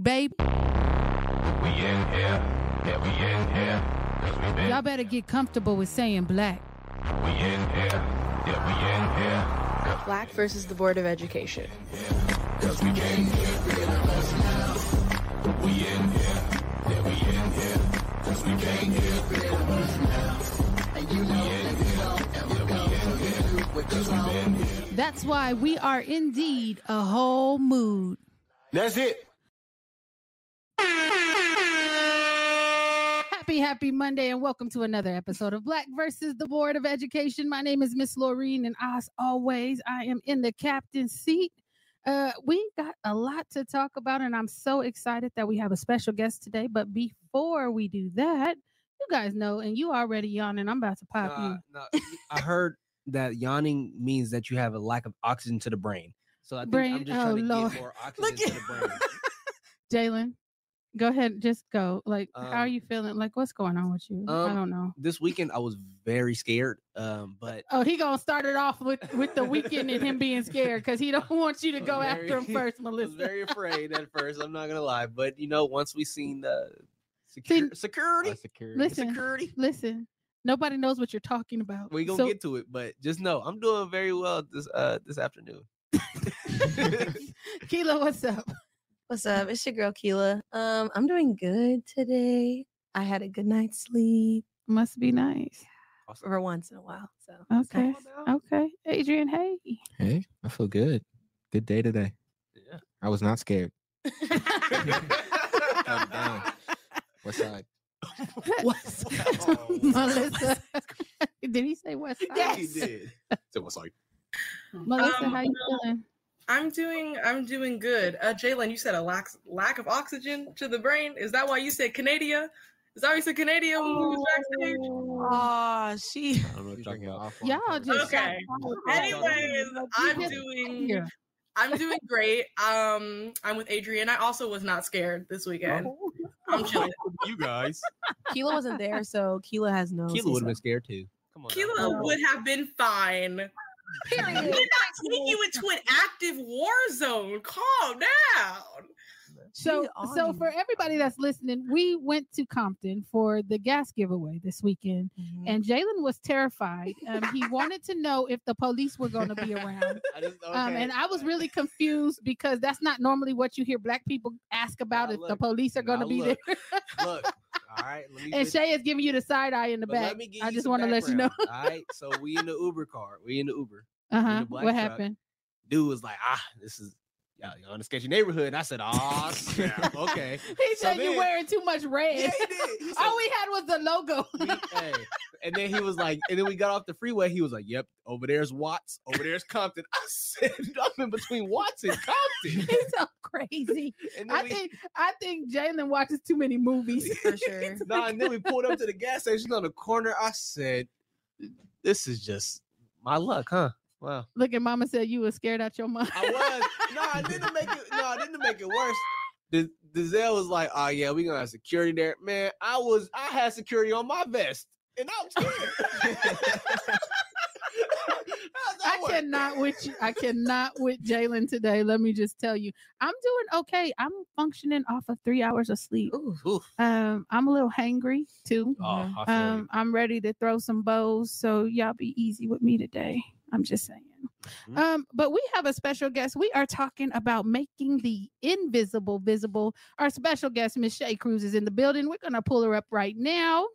mood, babe. We in here, yeah, we in here. Cause we been, Y'all better get comfortable with saying black. we in here, yeah, we in here. Cause, Black versus the Board of Education. cause we came here, rid of us now. We in here, yeah, we in here. Cause we came here, rid of us now. And you know, we in here, yeah, we in here. Cause we been here. That's why we are indeed a whole mood. That's it. Happy, happy Monday, and welcome to another episode of Black versus the Board of Education. My name is Miss Laureen, and as always, I am in the captain's seat. Uh, we got a lot to talk about, and I'm so excited that we have a special guest today. But before we do that, you guys know, and you already yawning. I'm about to pop you. Nah, I heard that yawning means that you have a lack of oxygen to the brain. So I think Brain- I'm just oh, trying to Lord. get more oxygen to the brain. Jalen, go ahead, just go. Like, how are Um, you feeling? Like, what's going on with you? I um, don't know. This weekend I was very scared. Um, but Oh, he gonna start it off with with the weekend and him being scared because he don't want you to go very- after him first, I was Melissa. very afraid at first. I'm not gonna lie, but you know, once we seen the See- secu- security, Listen, security, listen. Nobody knows what you're talking about. we gonna So- get to it. But just know I'm doing very well this uh this afternoon. Keela, what's up? What's up? It's your girl Keela. Um, I'm doing good today. I had a good night's sleep Must be nice. for once in a while. So Okay. Okay. Adrian, hey. Hey, I feel good. Good day today. Yeah. I was not scared. Calm down. What side? What's Oh, Melissa? did he say West Side? Yeah, he did. So what's like? Melissa, Um, how you feeling? I'm doing I'm doing good. Uh Jalen, you said a lack lack of oxygen to the brain. Is that why you said Canada? Is that why you said Canada when you was backstage? Oh, she I don't you're talking about. Y'all just Okay. Anyways, I'm doing. I'm doing great. Um I'm with Adrian. I also was not scared this weekend. I'm chilling. you guys. Keela wasn't there, so Keela has no. Keela would have been scared too. Come on. now. Keela would have been fine. We did not take you into an active war zone. Calm down. So, so for everybody that's listening, we went to Compton for the gas giveaway this weekend, Mhm. and Jalen was terrified. Um, he wanted to know if the police were going to be around. I just, Um, and I was really confused because that's not normally what you hear black people ask about Now if the police are going to be look. there. Look, all right. Let me and just- Shay is giving you the side eye in the back. I just want to let you know. All right. So we in the Uber car. We in the Uber. Uh huh. What truck. happened? Dude was like, ah, this is yeah, you're in a sketchy neighborhood. And I said, oh, snap. okay. He So said you're wearing too much red. Yeah, he did. He said, All we had was the logo. we- hey. And then he was like, and then we got off the freeway. He was like, yep, over there's Watts, over there's Compton. I said, I'm in between Watts and Compton. He's so crazy. And I we, think I think Jalen watches too many movies. for sure. Nah, and then we pulled up to the gas station on the corner. I said, "This is just my luck, huh?" Wow. Look at Mama said you were scared out your mind. I was. no, I didn't make it. No, I didn't make it worse. The Dizelle was like, "Oh yeah, we gonna have security there." Man, I was. I had security on my vest, and I was scared. I work? cannot with you. I cannot with Jalen today. Let me just tell you, I'm doing okay. I'm functioning off of three hours of sleep. Oof. Um, I'm a little hangry too. Oh, I feel you. Um, I'm ready to throw some bows, so y'all be easy with me today. I'm just saying. Mhm. Um, but we have a special guest. We are talking about making the invisible visible. Our special guest, Miss Shay Cruz, is in the building. We're gonna pull her up right now.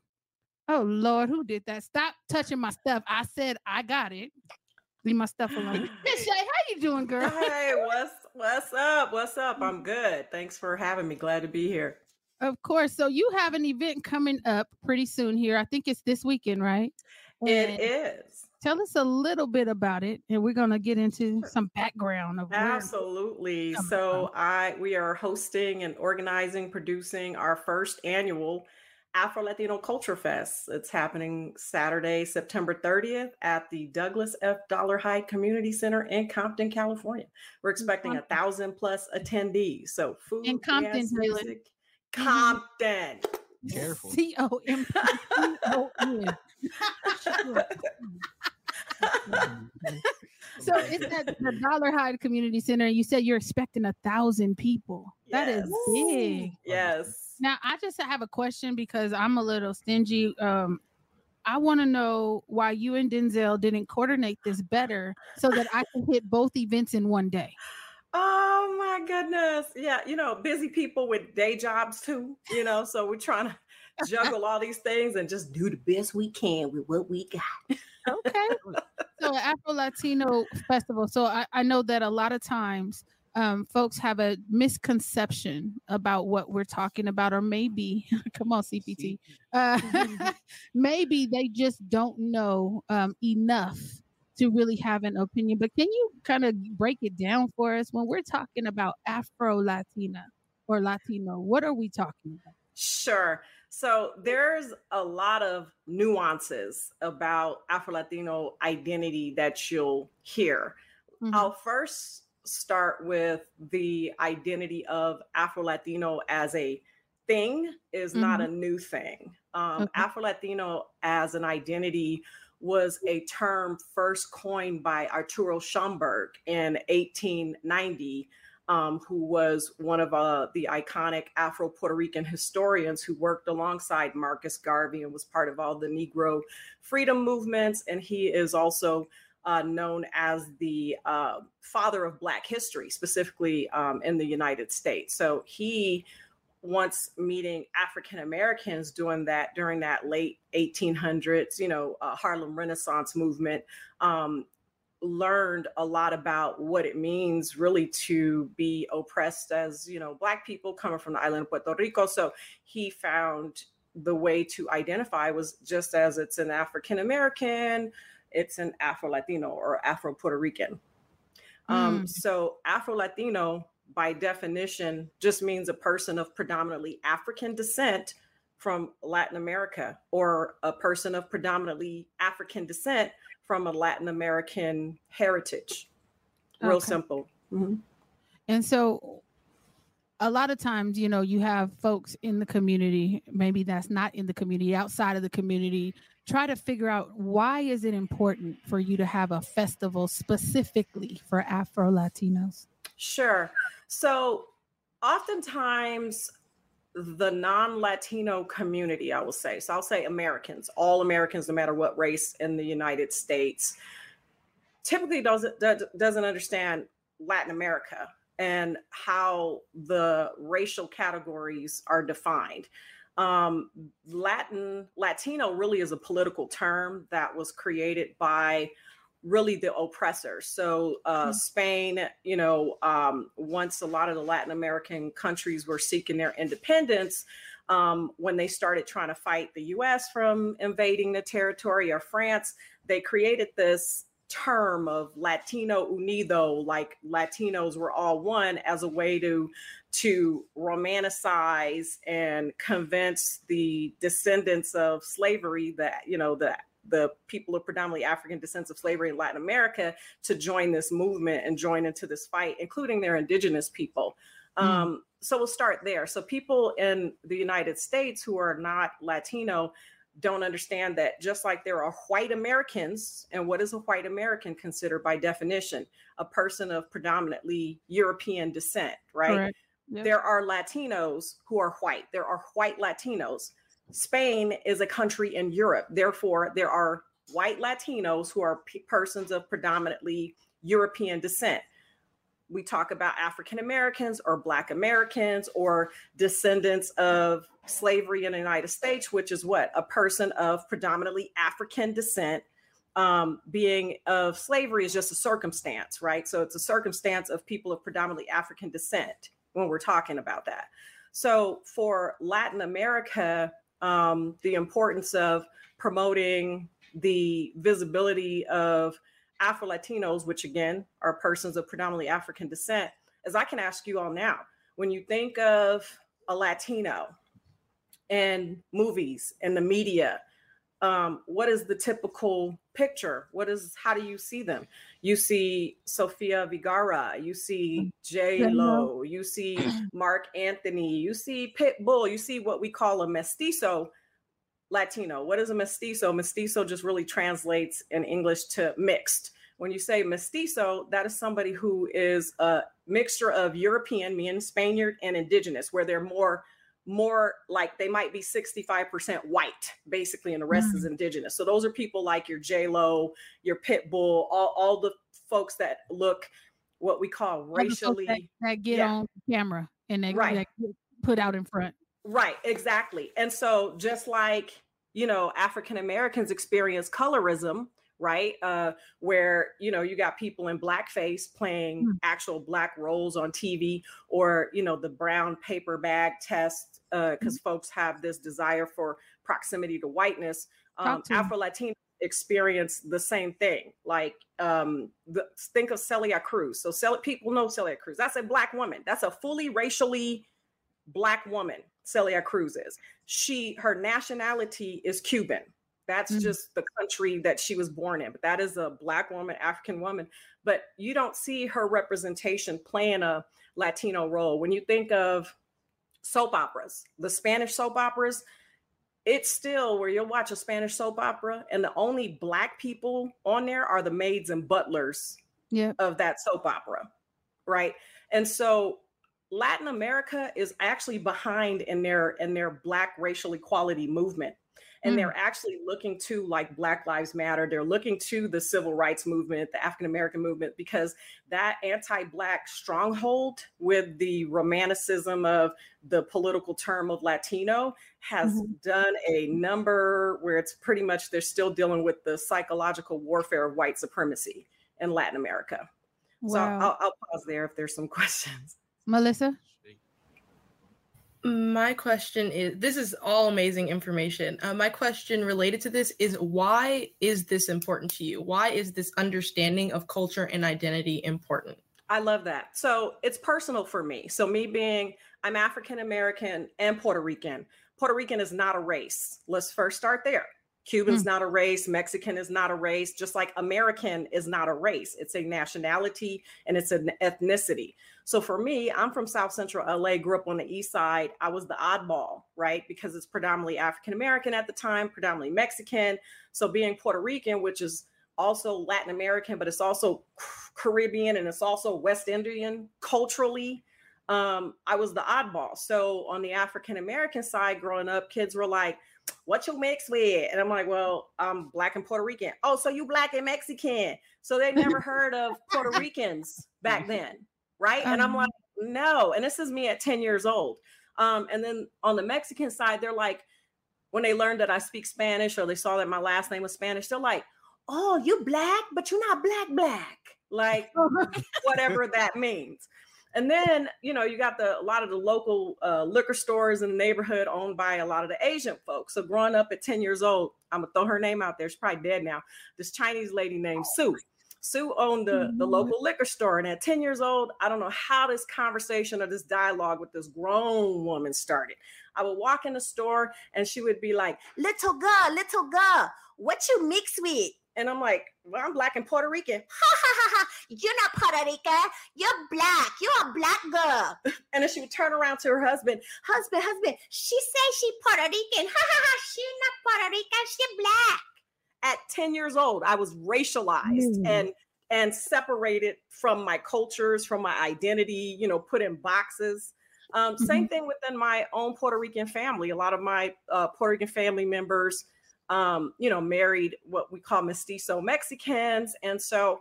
Oh Lord, who did that? Stop touching my stuff. I said I got it. Leave my stuff alone. Miss Shay, how you doing, girl? Hey, what's what's up? What's up? I'm good. Thanks for having me. Glad to be here. Of course. So you have an event coming up pretty soon here. I think it's this weekend, right? And It is. Tell us a little bit about it, and we're gonna get into some background of where. Absolutely. So I we are hosting and organizing, producing our first annual Afro Latino Culture Fest. It's happening Saturday, September 30th at the Douglas F. Dollarhide Community Center in Compton, California. We're expecting a thousand plus attendees. So food, In Compton, dance, music. Compton. Careful. C O M P C O N. So it's at the Dollarhide Community Center. You said you're expecting a thousand people. That is big. Yes. Now I just have a question because I'm a little stingy. Um, I want to know why you and Denzel didn't coordinate this better so that I can hit both events in one day. Oh my goodness. Yeah, you know, busy people with day jobs too, you know, so we're trying to juggle all these things and just do the best we can with what we got. Okay. so Afro Latino Festival. So I, I know that a lot of times um, folks have a misconception about what we're talking about, or maybe, come on, CPT, uh, maybe they just don't know um, enough to really have an opinion. But can you kind of break it down for us when we're talking about Afro Latina or Latino? What are we talking about? Sure. So there's a lot of nuances about Afro Latino identity that you'll hear. Mhm. I'll first start with the identity of Afro Latino as a thing is not a new thing. Um, Okay. Afro Latino as an identity was a term first coined by Arturo Schomburg in 1890, um, who was one of uh, the iconic Afro Puerto Rican historians who worked alongside Marcus Garvey and was part of all the Negro freedom movements. And he is also uh, known as the uh, father of Black history, specifically um, in the United States. So he, once meeting African Americans doing that during that late 1800s, you know, uh, Harlem Renaissance movement, um, learned a lot about what it means really to be oppressed as, you know, Black people coming from the island of Puerto Rico. So he found the way to identify was just as it's an African American, it's an Afro Latino or Afro Puerto Rican. Um, Mm. So Afro Latino, by definition, just means a person of predominantly African descent from Latin America, or a person of predominantly African descent from a Latin American heritage. Real Okay. simple. Mhm. And so a lot of times, you know, you have folks in the community, maybe that's not in the community, outside of the community, try to figure out why is it important for you to have a festival specifically for Afro Latinos? Sure. So, oftentimes, the non Latino community, I will say, so I'll say Americans, all Americans, no matter what race in the United States, typically doesn't does- doesn't understand Latin America and how the racial categories are defined. Um, Latin Latino really is a political term that was created by really the oppressors. So uh, Mm. Spain, you know, um, once a lot of the Latin American countries were seeking their independence, um, when they started trying to fight the U.S. from invading the territory or France, they created this term of Latino Unido, like Latinos were all one, as a way to to romanticize and convince the descendants of slavery that you know that the people of predominantly African descents of slavery in Latin America to join this movement and join into this fight, including their indigenous people. Mm. Um, so we'll start there. So people in the United States who are not Latino don't understand that just like there are white Americans, and what is a white American considered by definition? A person of predominantly European descent, right? Yep. There are Latinos who are white. There are white Latinos. Spain is a country in Europe. Therefore, there are white Latinos who are p- persons of predominantly European descent. We talk about African Americans or Black Americans or descendants of slavery in the United States, which is what? A person of predominantly African descent. Um, being of slavery is just a circumstance, right? So it's a circumstance of people of predominantly African descent when we're talking about that. So for Latin America, um, the importance of promoting the visibility of Afro Latinos, which again are persons of predominantly African descent, as I can ask you all now, when you think of a Latino in movies and the media, um, what is the typical picture? What is how do you see them? You see Sofia Vergara, you see mm. J Lo, you see Marc Anthony, you see Pitbull, you see what we call a mestizo Latino. What is a mestizo? Mestizo just really translates in English to mixed, when you say mestizo, that is somebody who is a mixture of European, meaning Spaniard, and indigenous, where they're more more like they might be 65% white basically and the rest is indigenous so those are people like your j-lo your pitbull all, all the folks that look what we call All the folks racially that, that get yeah. on camera and they Right. put out in front. Right, exactly. And so just like, you know, African Americans experience colorism, right? Uh where, you know, you got people in blackface playing Hmm. actual black roles on TV or, you know, the brown paper bag test uh cuz folks have this desire for proximity to whiteness. Um. Afro Latino experience the same thing. Like um the, think of Celia Cruz. So Celia, people know Celia Cruz. That's a black woman. That's a fully racially black woman celia cruz is she her nationality is cuban that's Mhm. just the country that she was born in but that is a black woman african woman but you don't see her representation playing a latino role when you think of soap operas the spanish soap operas it's still where you'll watch a spanish soap opera and the only black people on there are the maids and butlers Yeah. of that soap opera, right? And so Latin America is actually behind in their in their black racial equality movement. And Mm. they're actually looking to like Black Lives Matter. They're looking to the civil rights movement, the African American movement, because that anti-black stronghold with the romanticism of the political term of Latino has Mhm. done a number where it's pretty much they're still dealing with the psychological warfare of white supremacy in Latin America. So Wow. I'll, I'll pause there if there's some questions. Melissa? My question is this is all amazing information. Uh, my question related to this is why is this important to you? Why is this understanding of culture and identity important? I love that. So it's personal for me. So me being I'm African American and Puerto Rican. Puerto Rican is not a race. Let's first start there. Cuban's not a race, Mexican is not a race, just like American is not a race. It's a nationality and it's an ethnicity. So for me, I'm from South Central LA, grew up on the east side. I was the oddball, right? Because it's predominantly African American at the time, predominantly Mexican. So being Puerto Rican, which is also Latin American, but it's also Caribbean and it's also West Indian culturally. Um, I was the oddball. So on the African American side, growing up, kids were like, what you mix with? And I'm like, well, I'm black and Puerto Rican. Oh, so you black and Mexican. So they never heard of Puerto Ricans back then. Right. And I'm Um, like, no. And this is me at 10 years old. Um, and then on the Mexican side, they're like, when they learned that I speak Spanish or they saw that my last name was Spanish, they're like, oh, you black, but you're not black, black. Like whatever that means. And then, you know, you got the a lot of the local uh, liquor stores in the neighborhood owned by a lot of the Asian folks. So growing up at 10 years old, I'm gonna throw her name out there. She's probably dead now. This Chinese lady named Sue. Sue owned the, the local liquor store. And at 10 years old, I don't know how this conversation or this dialogue with this grown woman started. I would walk in the store and she would be like, Little girl, little girl, what you mix with? And I'm like, Well, I'm black and Puerto Rican. Ha ha ha ha. You're not Puerto Rican. You're black. You're a black girl. And then she would turn around to her husband, Husband, husband, she says she Puerto Rican. Ha ha ha. She not Puerto Rican. She black. At 10 years old, I was racialized Mm. and and separated from my cultures, from my identity, you know, put in boxes. Um, Same thing within my own Puerto Rican family. A lot of my uh, Puerto Rican family members, um, you know, married what we call mestizo Mexicans. And so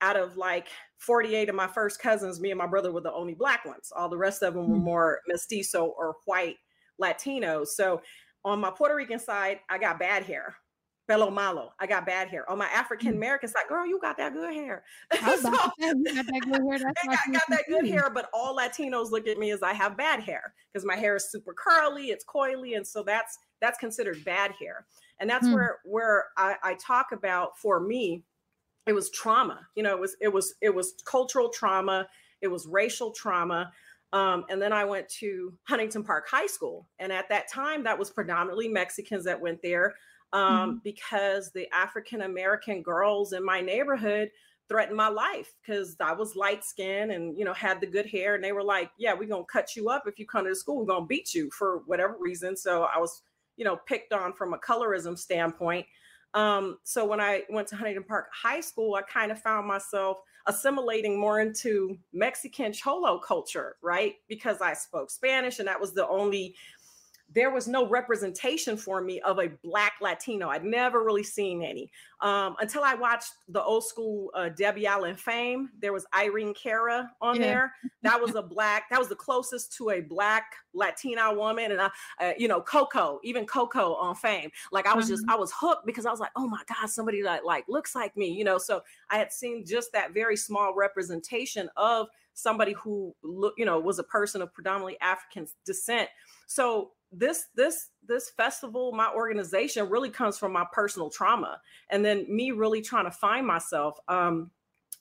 out of like 48 of my first cousins, me and my brother were the only black ones. All the rest of them were Mm. more mestizo or white Latinos. So on my Puerto Rican side, I got bad hair. Pelo malo. I got bad hair. On my African American side, girl, you got that good hair. I So- you got that good hair. That's I got, got that good hair, but all Latinos look at me as I have bad hair because my hair is super curly, it's coily, and so that's that's considered bad hair. And that's Hmm. where where I, I talk about for me, it was trauma. You know, it was it was it was cultural trauma, it was racial trauma. Um, and then I went to Huntington Park High School, and at that time, that was predominantly Mexicans that went there um, because the African American girls in my neighborhood threatened my life because I was light skinned and you know had the good hair and they were like, Yeah, we're gonna cut you up if you come to the school, we're gonna beat you for whatever reason. So I was, you know, picked on from a colorism standpoint. Um, so when I went to Huntington Park High School, I kind of found myself assimilating more into Mexican cholo culture, right? Because I spoke Spanish and that was the only there was no representation for me of a black Latino. I'd never really seen any um, until I watched the old school uh, Debbie Allen fame. There was Irene Cara on Yeah. there. That was a black. That was the closest to a black Latina woman, and I, uh, you know, Coco, even Coco on fame. Like I was just, I was hooked because I was like, oh my god, somebody that like looks like me, you know. So I had seen just that very small representation of somebody who look, you know, was a person of predominantly African descent. So this this this festival my organization really comes from my personal trauma and then me really trying to find myself um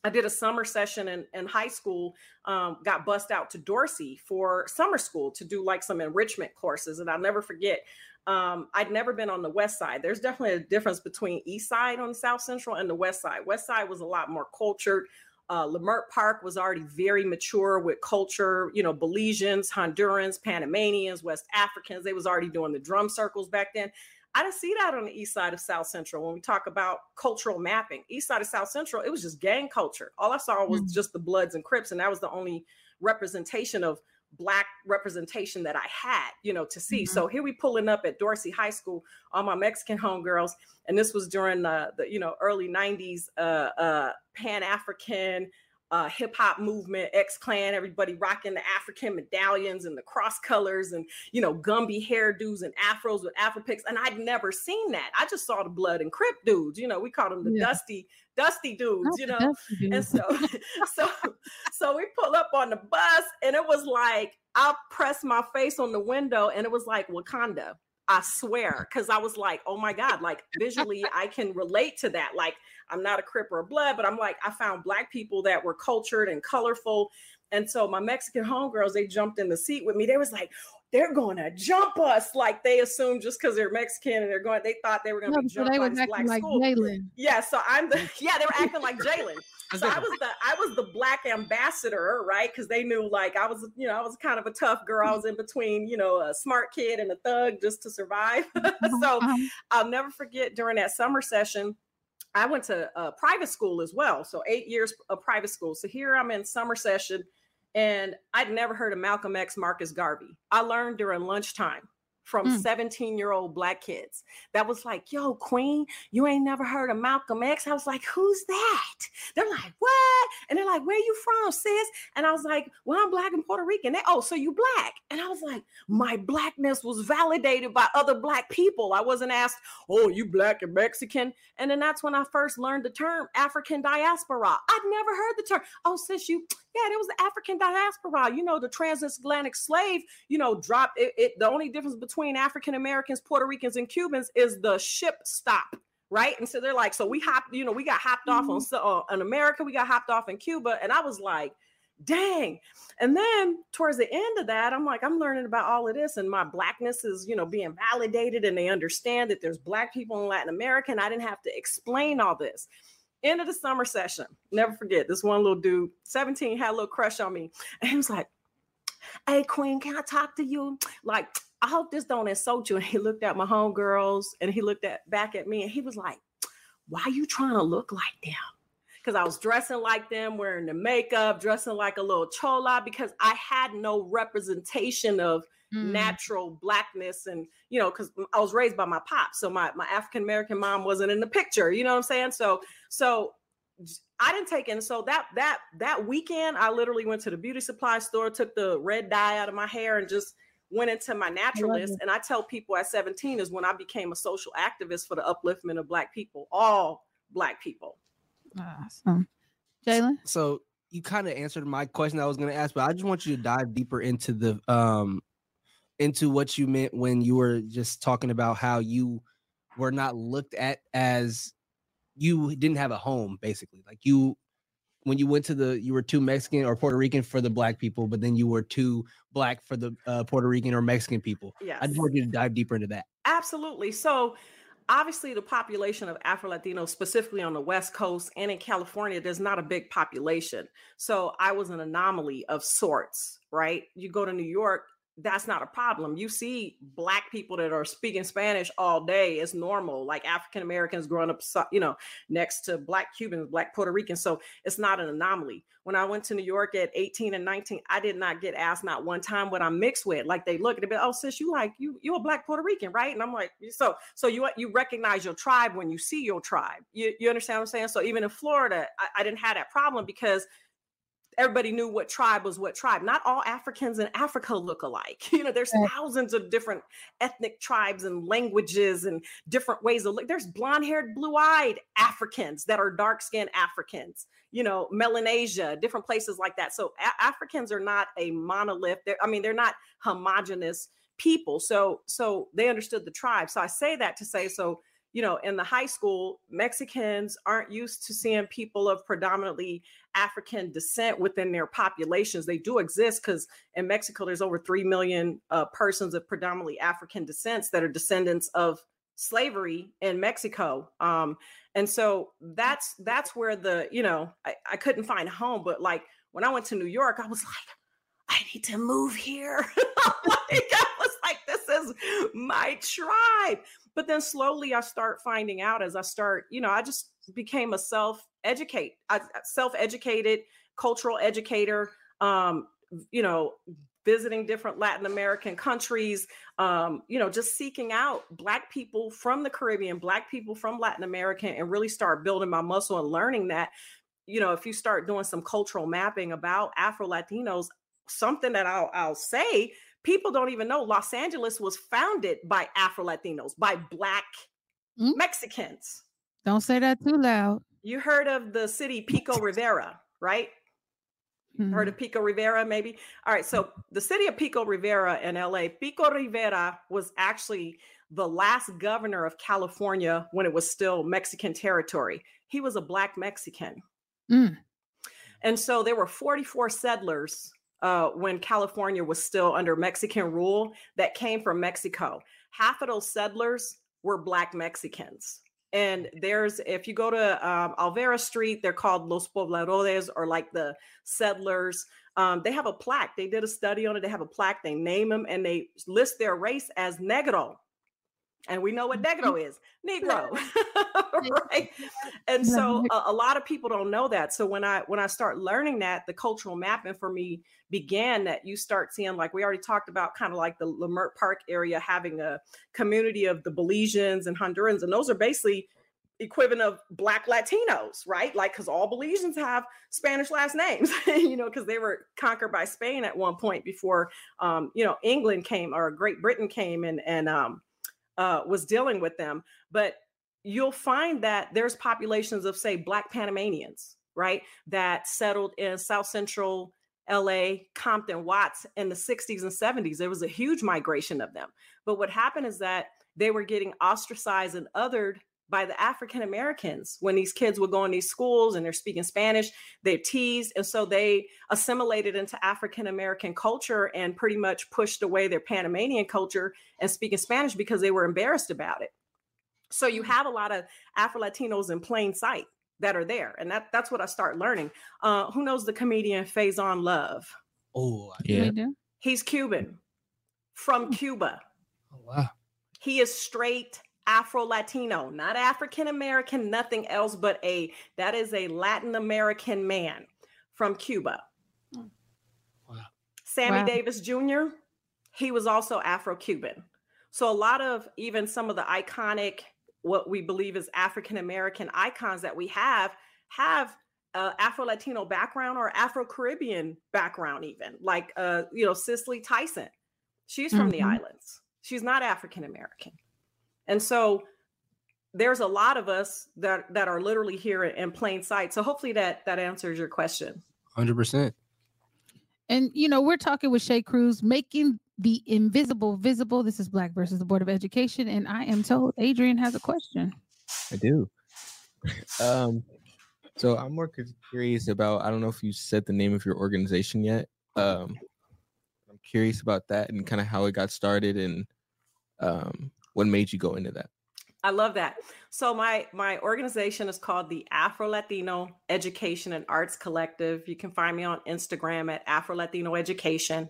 I did a summer session in, in high school, um, got bussed out to Dorsey for summer school to do like some enrichment courses. And I'll never forget, um, I'd never been on the west side. There's definitely a difference between east side on south central and the west side. West side was a lot more cultured. Uh, Leimert Park was already very mature with culture, you know, Belizeans, Hondurans, Panamanians, West Africans. They was already doing the drum circles back then. I didn't see that on the east side of South Central when we talk about cultural mapping. East side of South Central, it was just gang culture. All I saw was Mm. just the Bloods and Crips, and that was the only representation of black representation that I had, you know, to see. Mhm. So here we pulling up at Dorsey High School, all my Mexican homegirls, and this was during the, the you know early '90s uh, uh, Pan African uh, hip hop movement, X Clan, everybody rocking the African medallions and the cross colors and, you know, Gumby hairdos and afros with Afro picks. And I'd never seen that. I just saw the blood and crip dudes, you know, we called them the Yeah. dusty, dusty dudes, you know. dude. And so, so, so we pull up on the bus and it was like, I pressed my face on the window and it was like Wakanda. I swear, because I was like, oh my God, like visually, I can relate to that. Like, I'm not a Crip or a Blood, but I'm like, I found Black people that were cultured and colorful. And so my Mexican homegirls, they jumped in the seat with me. They was like, they're going to jump us. Like they assumed just because they're Mexican and they're going, they thought they were going to No, be jumped by this black like school. Jalen. Yeah, so I'm the yeah, they were acting like Jalen. So I was the I was the black ambassador, right? Because they knew like I was, you know, I was kind of a tough girl. I was in between, you know, a smart kid and a thug just to survive. so Uh-huh. I'll never forget during that summer session, I went to a private school as well. So eight years of private school. So here I'm in summer session, and I'd never heard of Malcolm X Marcus Garvey. I learned during lunchtime from Mm. 17 year old black kids that was like, yo, Queen, you ain't never heard of Malcolm X. I was like, who's that? They're like, what? And they're like, where you from, sis? And I was like, well, I'm black and Puerto Rican. They, oh, so you black. And I was like, my blackness was validated by other black people. I wasn't asked, oh, you black and Mexican. And then that's when I first learned the term African diaspora. I'd never heard the term. Oh, sis, you, yeah, there was the African diaspora. You know, the transatlantic slave, you know, dropped it. it the only difference between African Americans, Puerto Ricans, and Cubans is the ship stop. Right. And so they're like, so we hopped, you know, we got hopped off on, uh, in America, we got hopped off in Cuba. And I was like, dang. And then towards the end of that, I'm like, I'm learning about all of this, and my blackness is, you know, being validated, and they understand that there's black people in Latin America, and I didn't have to explain all this. End of the summer session, never forget this one little dude, 17, had a little crush on me, and he was like, "Hey, Queen, can I talk to you?" Like, I hope this don't insult you. And he looked at my homegirls, and he looked at back at me, and he was like, "Why you trying to look like them?" because I was dressing like them, wearing the makeup, dressing like a little chola, because I had no representation of Mm. natural blackness. And, you know, because I was raised by my pop. So my, my African American mom wasn't in the picture. You know what I'm saying? So, so I didn't take in. So that that that weekend, I literally went to the beauty supply store, took the red dye out of my hair, and just went into my naturalist. it. And I tell people at 17 is when I became a social activist for the upliftment of black people, all black people. Awesome. Jalen? so you kind of answered my question I was going to ask, but I just want you to dive deeper into the um into what you meant when you were just talking about how you were not looked at as you didn't have a home basically. Like you when you went to the you were too Mexican or Puerto Rican for the black people, but then you were too black for the uh, Puerto Rican or Mexican people. Yes. I just want you to dive deeper into that. Absolutely. So, obviously, the population of Afro Latinos, specifically on the West Coast and in California, there's not a big population. So, I was an anomaly of sorts, right? You go to New York, that's not a problem. You see black people that are speaking Spanish all day is normal, like African Americans growing up, you know, next to black Cubans, black Puerto Ricans. So it's not an anomaly. When I went to New York at 18 and 19, I did not get asked not one time what I'm mixed with. Like they look at it, oh sis, you like you you're a black Puerto Rican, right? And I'm like, so so you you recognize your tribe when you see your tribe. You you understand what I'm saying? So even in Florida, I, I didn't have that problem because everybody knew what tribe was what tribe. Not all Africans in Africa look alike. You know, there's Right. thousands of different ethnic tribes and languages and different ways of look. There's blonde-haired, blue-eyed Africans that are dark-skinned Africans. You know, Melanesia, different places like that. So A- Africans are not a monolith. They're, I mean, they're not homogenous people. So so they understood the tribe. So I say that to say so you know, in the high school, Mexicans aren't used to seeing people of predominantly African descent within their populations. They do exist because in Mexico, there's over 3 million uh, persons of predominantly African descents that are descendants of slavery in Mexico. Um, and so that's that's where the, you know, I, I couldn't find home, but like when I went to New York, I was like, I need to move here. like, like, this is my tribe. But then slowly I start finding out as I start, you know, I just became a self educate, self educated cultural educator. Um, you know, visiting different Latin American countries, um, you know, just seeking out Black people from the Caribbean, Black people from Latin America, and really start building my muscle and learning that, you know, if you start doing some cultural mapping about Afro Latinos, something that I'll, I'll say, people don't even know Los Angeles was founded by Afro Latinos, by Black Mm. Mexicans. Don't say that too loud. You heard of the city Pico Rivera, right? Heard Mhm. of Pico Rivera, maybe? All right. So the city of Pico Rivera in LA, Pico Rivera was actually the last governor of California when it was still Mexican territory. He was a black Mexican. Mm. And so there were 44 settlers uh, when California was still under Mexican rule that came from Mexico. Half of those settlers were black Mexicans. And there's, if you go to um, Olvera Street, they're called Los Pobladores or like the settlers. Um, they have a plaque. They did a study on it. They have a plaque. They name them and they list their race as Negro. And we know what Negro is Negro, right? And so a, a lot of people don't know that. So when I when I start learning that, the cultural mapping for me began that you start seeing like we already talked about kind of like the Leimert Park area having a community of the Belizeans and Hondurans, and those are basically equivalent of black latinos right like because all belizeans have spanish last names you know because they were conquered by spain at one point before um you know england came or great britain came and and um uh was dealing with them but you'll find that there's populations of say black panamanians right that settled in south central LA, Compton, Watts in the 60s and 70s. There was a huge migration of them. But what happened is that they were getting ostracized and othered by the African Americans when these kids would go in these schools and they're speaking Spanish, they're teased. And so they assimilated into African American culture and pretty much pushed away their Panamanian culture and speaking Spanish because they were embarrassed about it. So you have a lot of Afro Latinos in plain sight that are there. And that, that's what I start learning. Uh, who knows the comedian Faizon Love? Oh, Yeah. He's Cuban from Cuba. oh wow. He is straight Afro Latino, not African American, nothing else but a that is a Latin American man from Cuba. Wow. Sammy Wow. Davis Jr., he was also Afro Cuban. So a lot of even some of the iconic, what we believe is African American icons that we have, have uh, Afro Latino background or Afro Caribbean background, even like uh, you know Cicely Tyson. She's from the Mhm. islands. She's not African American, and so there's a lot of us that that are literally here in plain sight. So hopefully that that answers your question. Hundred percent. And you know, we're talking with Shay Cruz, making the invisible visible. This is Black versus the Board of Education, and I am told Adrian has a question. I do. Um, so I'm more curious about. I don't know if you said the name of your organization yet. Um, I'm curious about that and kind of how it got started and um, what made you go into that. I love that. So my my organization is called the Afro Latino Education and Arts Collective. You can find me on Instagram at Afro Latino Education.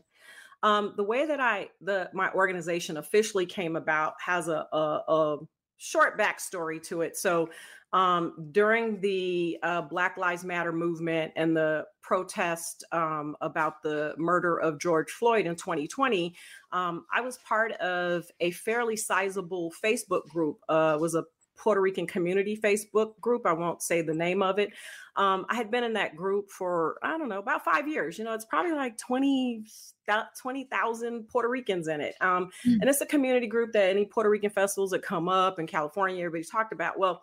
Um, the way that I the my organization officially came about has a, a, a short backstory to it. So um, during the uh, Black Lives Matter movement and the protest um, about the murder of George Floyd in 2020, um, I was part of a fairly sizable Facebook group. Uh, was a Puerto Rican community Facebook group. I won't say the name of it. Um, I had been in that group for, I don't know, about five years. You know, it's probably like 20, 20,000 Puerto Ricans in it. Um, Mm. And it's a community group that any Puerto Rican festivals that come up in California, everybody's talked about. Well,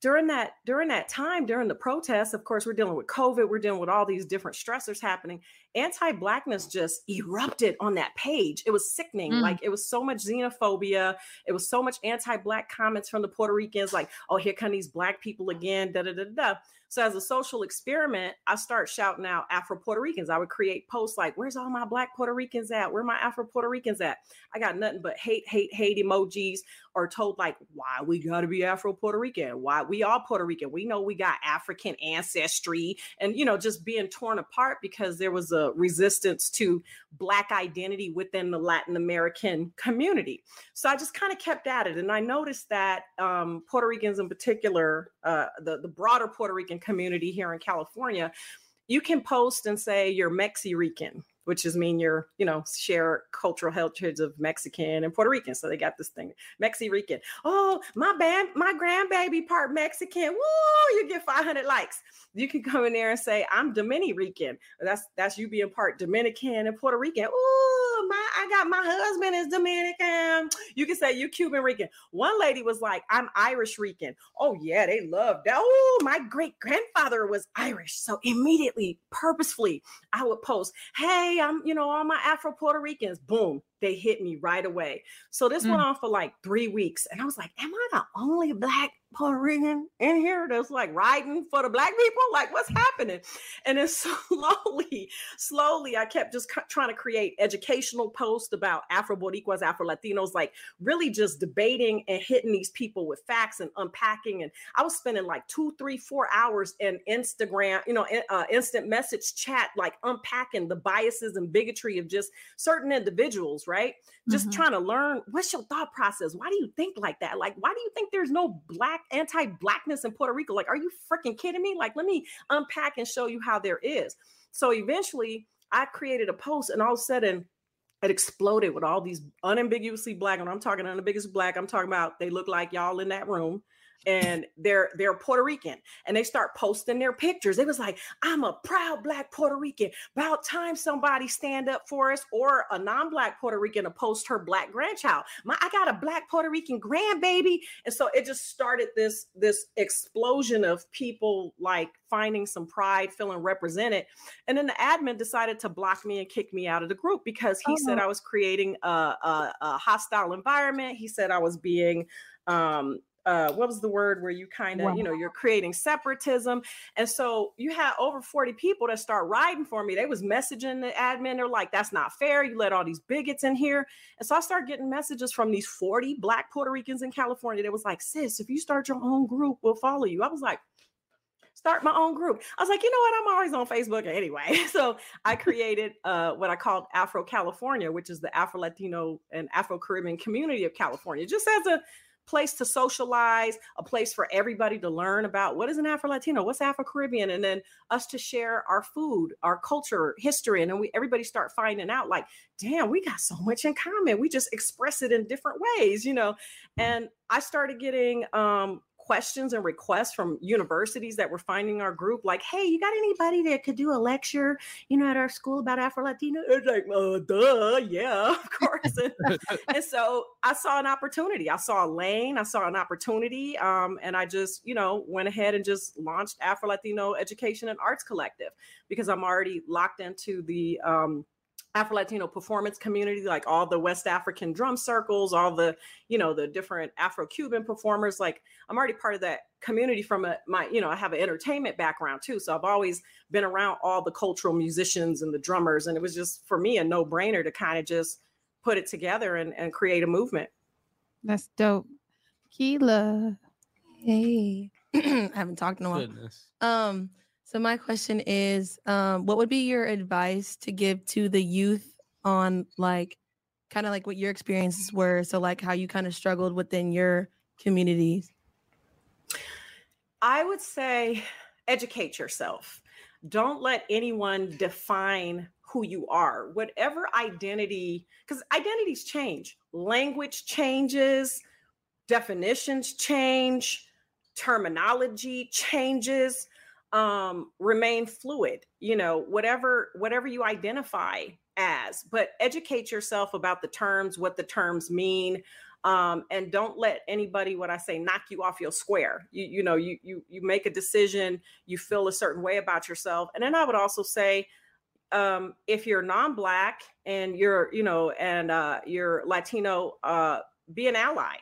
during that during that time during the protests of course we're dealing with covid we're dealing with all these different stressors happening anti-blackness just erupted on that page. It was sickening. Mm. like it was so much xenophobia. It was so much anti-black comments from the puerto ricans like oh here come these black people again da da da da so as a social experiment i start shouting out afro puerto ricans. I would create posts like where's all my black puerto ricans at? Where my afro puerto ricans at? I got nothing but hate hate hate emojis or told like why we got to be afro puerto rican? Why we all puerto rican? We know we got african ancestry. And you know just being torn apart because there was a resistance to black identity within the latin american community. So i just kind of kept at it and i noticed that um, puerto ricans in particular uh, the, the broader puerto rican community here in california you can post and say you're Mexi-Rican, which is mean you're, you know, share cultural heritage of Mexican and Puerto Rican. So they got this thing, Mexi-Rican. Oh, my band, my grandbaby part Mexican. Woo, you get 500 likes. You can come in there and say, I'm Dominican. That's that's you being part Dominican and Puerto Rican. Ooh, my I got my husband is Dominican. You can say you Cuban Rican. One lady was like, I'm Irish Rican. Oh, yeah, they love that. Oh, my great grandfather was Irish. So immediately, purposefully, I would post, Hey, I'm, you know, all my Afro Puerto Ricans. Boom, they hit me right away. So this went on for like three weeks. And I was like, Am I the only black Puerto Rican in here that's like riding for the black people? Like, what's happening? And then slowly, slowly, I kept just trying to create educational posts about Afro Boricuas, Afro Latinos, like really just debating and hitting these people with facts and unpacking. And I was spending like two, three, four hours in Instagram, you know, in- uh, instant message chat, like unpacking the biases and bigotry of just certain individuals, right? Just Mhm. trying to learn what's your thought process? Why do you think like that? Like, why do you think there's no black anti-blackness in Puerto Rico? Like, are you freaking kidding me? Like, let me unpack and show you how there is. So eventually I created a post and all of a sudden it exploded with all these unambiguously black, and I'm talking unambiguously black. I'm talking about they look like y'all in that room. And they're they're Puerto Rican, and they start posting their pictures. It was like, "I'm a proud Black Puerto Rican." About time somebody stand up for us, or a non-Black Puerto Rican to post her Black grandchild. My, I got a Black Puerto Rican grandbaby, and so it just started this this explosion of people like finding some pride, feeling represented. And then the admin decided to block me and kick me out of the group because he said I was creating a, a, a hostile environment. He said I was being, um, uh, what was the word where you kind of, you know, you're creating separatism. And so you had over 40 people that start riding for me. They was messaging the admin. They're like, that's not fair. You let all these bigots in here. And so I started getting messages from these 40 black Puerto Ricans in California. They was like, sis, if you start your own group, we'll follow you. I was like, start my own group. I was like, you know what? I'm always on Facebook anyway. So I created uh, what I called Afro California, which is the Afro Latino and Afro Caribbean community of California, just as a place to socialize, a place for everybody to learn about what is an Afro Latino, what's Afro Caribbean, and then us to share our food, our culture, history, and then we everybody start finding out like, damn, we got so much in common. We just express it in different ways, you know. And I started getting um questions and requests from universities that were finding our group like hey you got anybody that could do a lecture you know at our school about afro latino it's like uh, duh yeah of course. And, and so i saw an opportunity. I saw a lane. I saw an opportunity um, and i just you know went ahead and just launched afro latino education and arts collective because i'm already locked into the um, Afro Latino performance community, like all the West African drum circles, all the, you know, the different Afro Cuban performers. Like I'm already part of that community from a, my, you know, I have an entertainment background too. So I've always been around all the cultural musicians and the drummers. And it was just for me a no brainer to kind of just put it together and, and create a movement. That's dope. Keela. Hey, I haven't talked in a while. Goodness. Um, so my question is, um, what would be your advice to give to the youth on like kind of like what your experiences were. So like how you kind of struggled within your communities. I would say educate yourself. Don't let anyone define who you are. Whatever identity, because identities change, language changes, definitions change, terminology changes, um, remain fluid. You know, whatever whatever you identify as, but educate yourself about the terms, what the terms mean, um, and don't let anybody what i say knock you off your square you, you know you, you you make a decision you feel a certain way about yourself and then i would also say um, if you're non-black and you're you know and uh, you're latino uh, be an ally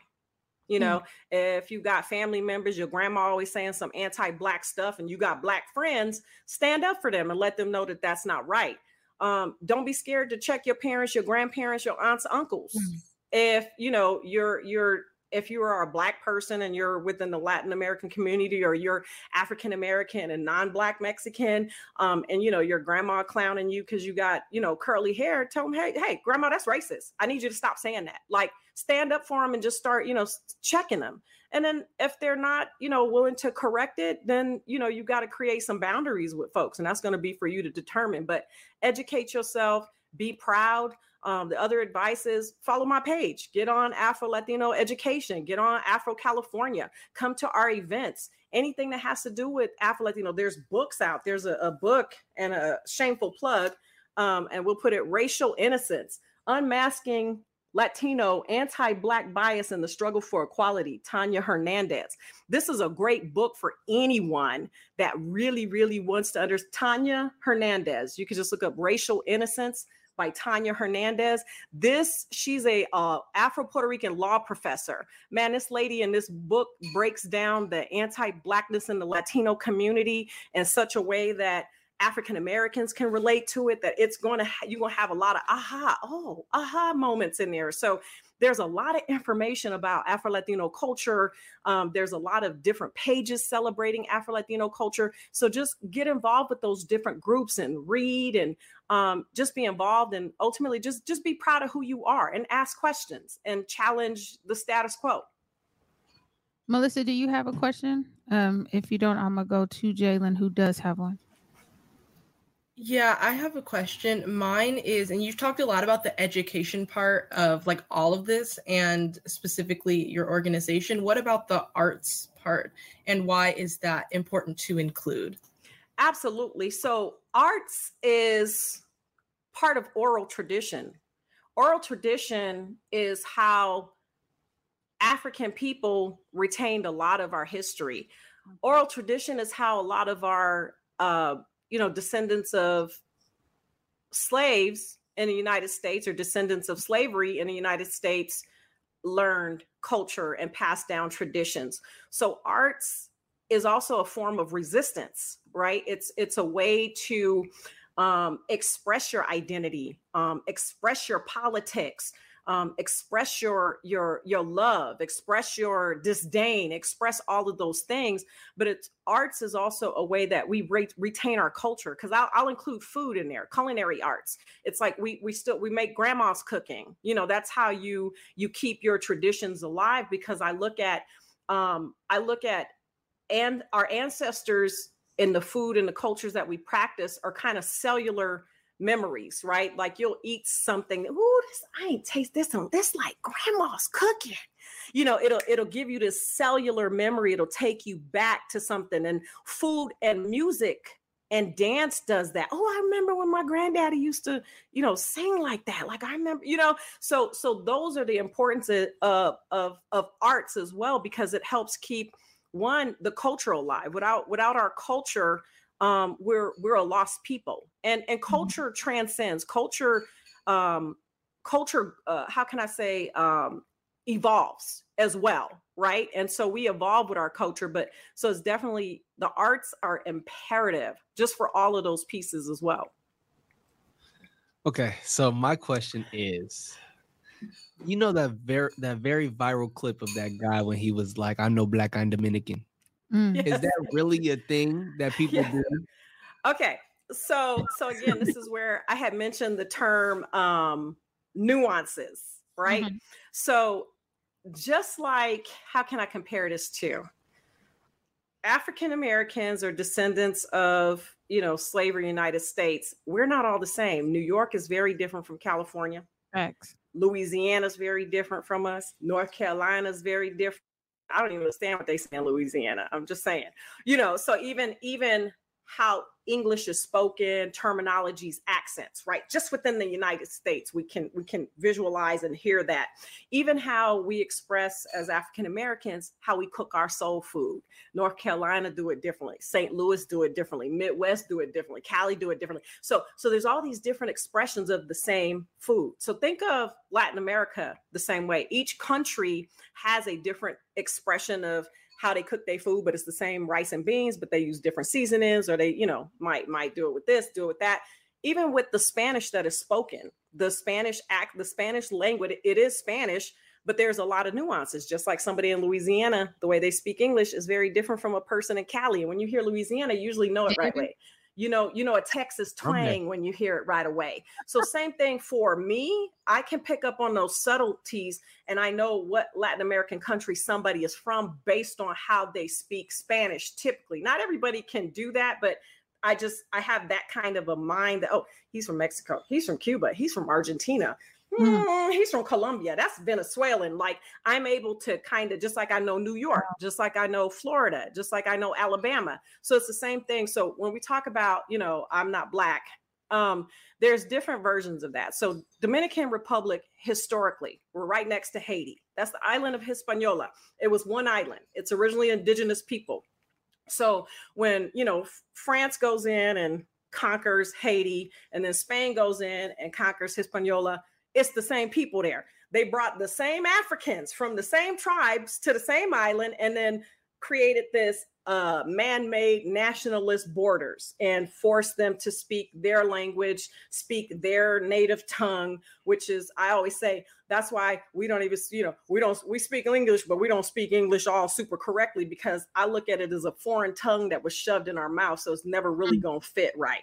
you know mm. if you got family members your grandma always saying some anti-black stuff and you got black friends stand up for them and let them know that that's not right. Um, don't be scared to check your parents your grandparents your aunts uncles. Mm if you know you're you're if you are a black person and you're within the Latin American community or you're African American and non-black Mexican, um, and you know your grandma clowning you because you got you know curly hair, tell them, hey, hey, grandma, that's racist. I need you to stop saying that. Like stand up for them and just start you know checking them. And then if they're not you know willing to correct it, then you know you got to create some boundaries with folks, and that's going to be for you to determine. But educate yourself, be proud. Um, the other advice is follow my page, get on Afro Latino education, get on Afro California, come to our events. Anything that has to do with Afro Latino, there's books out. There's a, a book and a shameful plug, um, and we'll put it Racial Innocence, Unmasking Latino anti Black bias in the struggle for equality, Tanya Hernandez. This is a great book for anyone that really, really wants to understand. Tanya Hernandez. You can just look up Racial Innocence by Tanya Hernandez. This, she's a uh, Afro Puerto Rican law professor. Man, this lady in this book breaks down the anti-blackness in the Latino community in such a way that African Americans can relate to it. That it's going to ha- you're going to have a lot of aha, oh, aha moments in there. So there's a lot of information about Afro Latino culture. Um, there's a lot of different pages celebrating Afro Latino culture. So just get involved with those different groups and read and um, just be involved and ultimately just just be proud of who you are and ask questions and challenge the status quo. Melissa, do you have a question? Um, if you don't, I'm gonna go to Jalen, who does have one. Yeah, I have a question. Mine is, and you've talked a lot about the education part of like all of this and specifically your organization. What about the arts part and why is that important to include? Absolutely. So, arts is part of oral tradition. Oral tradition is how African people retained a lot of our history. Oral tradition is how a lot of our uh, you know, descendants of slaves in the United States or descendants of slavery in the United States learned culture and passed down traditions. So arts is also a form of resistance, right? It's it's a way to um, express your identity, um, express your politics, um, express your your your love express your disdain express all of those things. But it's arts is also a way that we re- retain our culture because I'll, I'll include food in there culinary arts. It's like we we still we make grandma's cooking. You know that's how you you keep your traditions alive because i look at um i look at and our ancestors in the food and the cultures that we practice are kind of cellular memories, right? Like you'll eat something, ooh, this I ain't taste this one. This like grandma's cooking. You know, it'll it'll give you this cellular memory. It'll take you back to something. And food and music and dance does that. Oh, I remember when my granddaddy used to, you know, sing like that. Like I remember, you know. So so those are the importance of of of arts as well because it helps keep one the culture alive. Without without our culture, um, we're we're a lost people and and mm-hmm. culture mm-hmm. transcends culture um culture uh, how can i say um evolves as well right and so we evolve with our culture but so it's definitely the arts are imperative just for all of those pieces as well okay so my question is you know that very that very viral clip of that guy when he was like i'm no black i'm dominican Mm. Is that really a thing that people do? Okay. so so again, this is where I had mentioned the term um nuances, right? Mhm. So just like how can I compare this to? African Americans or descendants of, you know, slavery United States, we're not all the same. New York is very different from California. Louisiana is very different from us. North Carolina is very different. I don't even understand what they say in Louisiana. I'm just saying, you know. So even even how English is spoken, terminologies, accents, right? Just within the United States, we can we can visualize and hear that. Even how we express as African Americans how we cook our soul food. North Carolina do it differently. St. Louis do it differently. Midwest do it differently. Cali do it differently. So so there's all these different expressions of the same food. So think of Latin America the same way. Each country has a different expression of how they cook their food, but it's the same rice and beans, but they use different seasonings, or they, you know, might might do it with this, do it with that. Even with the Spanish that is spoken, the Spanish act, the Spanish language, it is Spanish, but there's a lot of nuances. Just like somebody in Louisiana, the way they speak English is very different from a person in Cali. And when you hear Louisiana, you usually know it right away. You know, you know a Texas twang when you hear it right away. So same thing for me. I can pick up on those subtleties and I know what Latin American country somebody is from based on how they speak Spanish typically. Not everybody can do that, but I just I have that kind of a mind that oh, he's from Mexico, he's from Cuba, he's from Argentina. Mm. "Hmm, he's from Colombia. That's Venezuelan. Like I'm able to kind of just like I know New York, just like I know Florida, just like I know Alabama. So it's the same thing. So when we talk about, you know, I'm not black, um, there's different versions of that. So Dominican Republic historically, we're right next to Haiti. That's the island of Hispaniola. It was one island. It's originally indigenous people. So when you know France goes in and conquers Haiti, and then Spain goes in and conquers Hispaniola, it's the same people there. They brought the same Africans from the same tribes to the same island, and then created this uh, man-made nationalist borders and forced them to speak their language, speak their native tongue, which is I always say that's why we don't even you know we don't we speak English, but we don't speak English all super correctly because I look at it as a foreign tongue that was shoved in our mouth, so it's never really gonna fit right.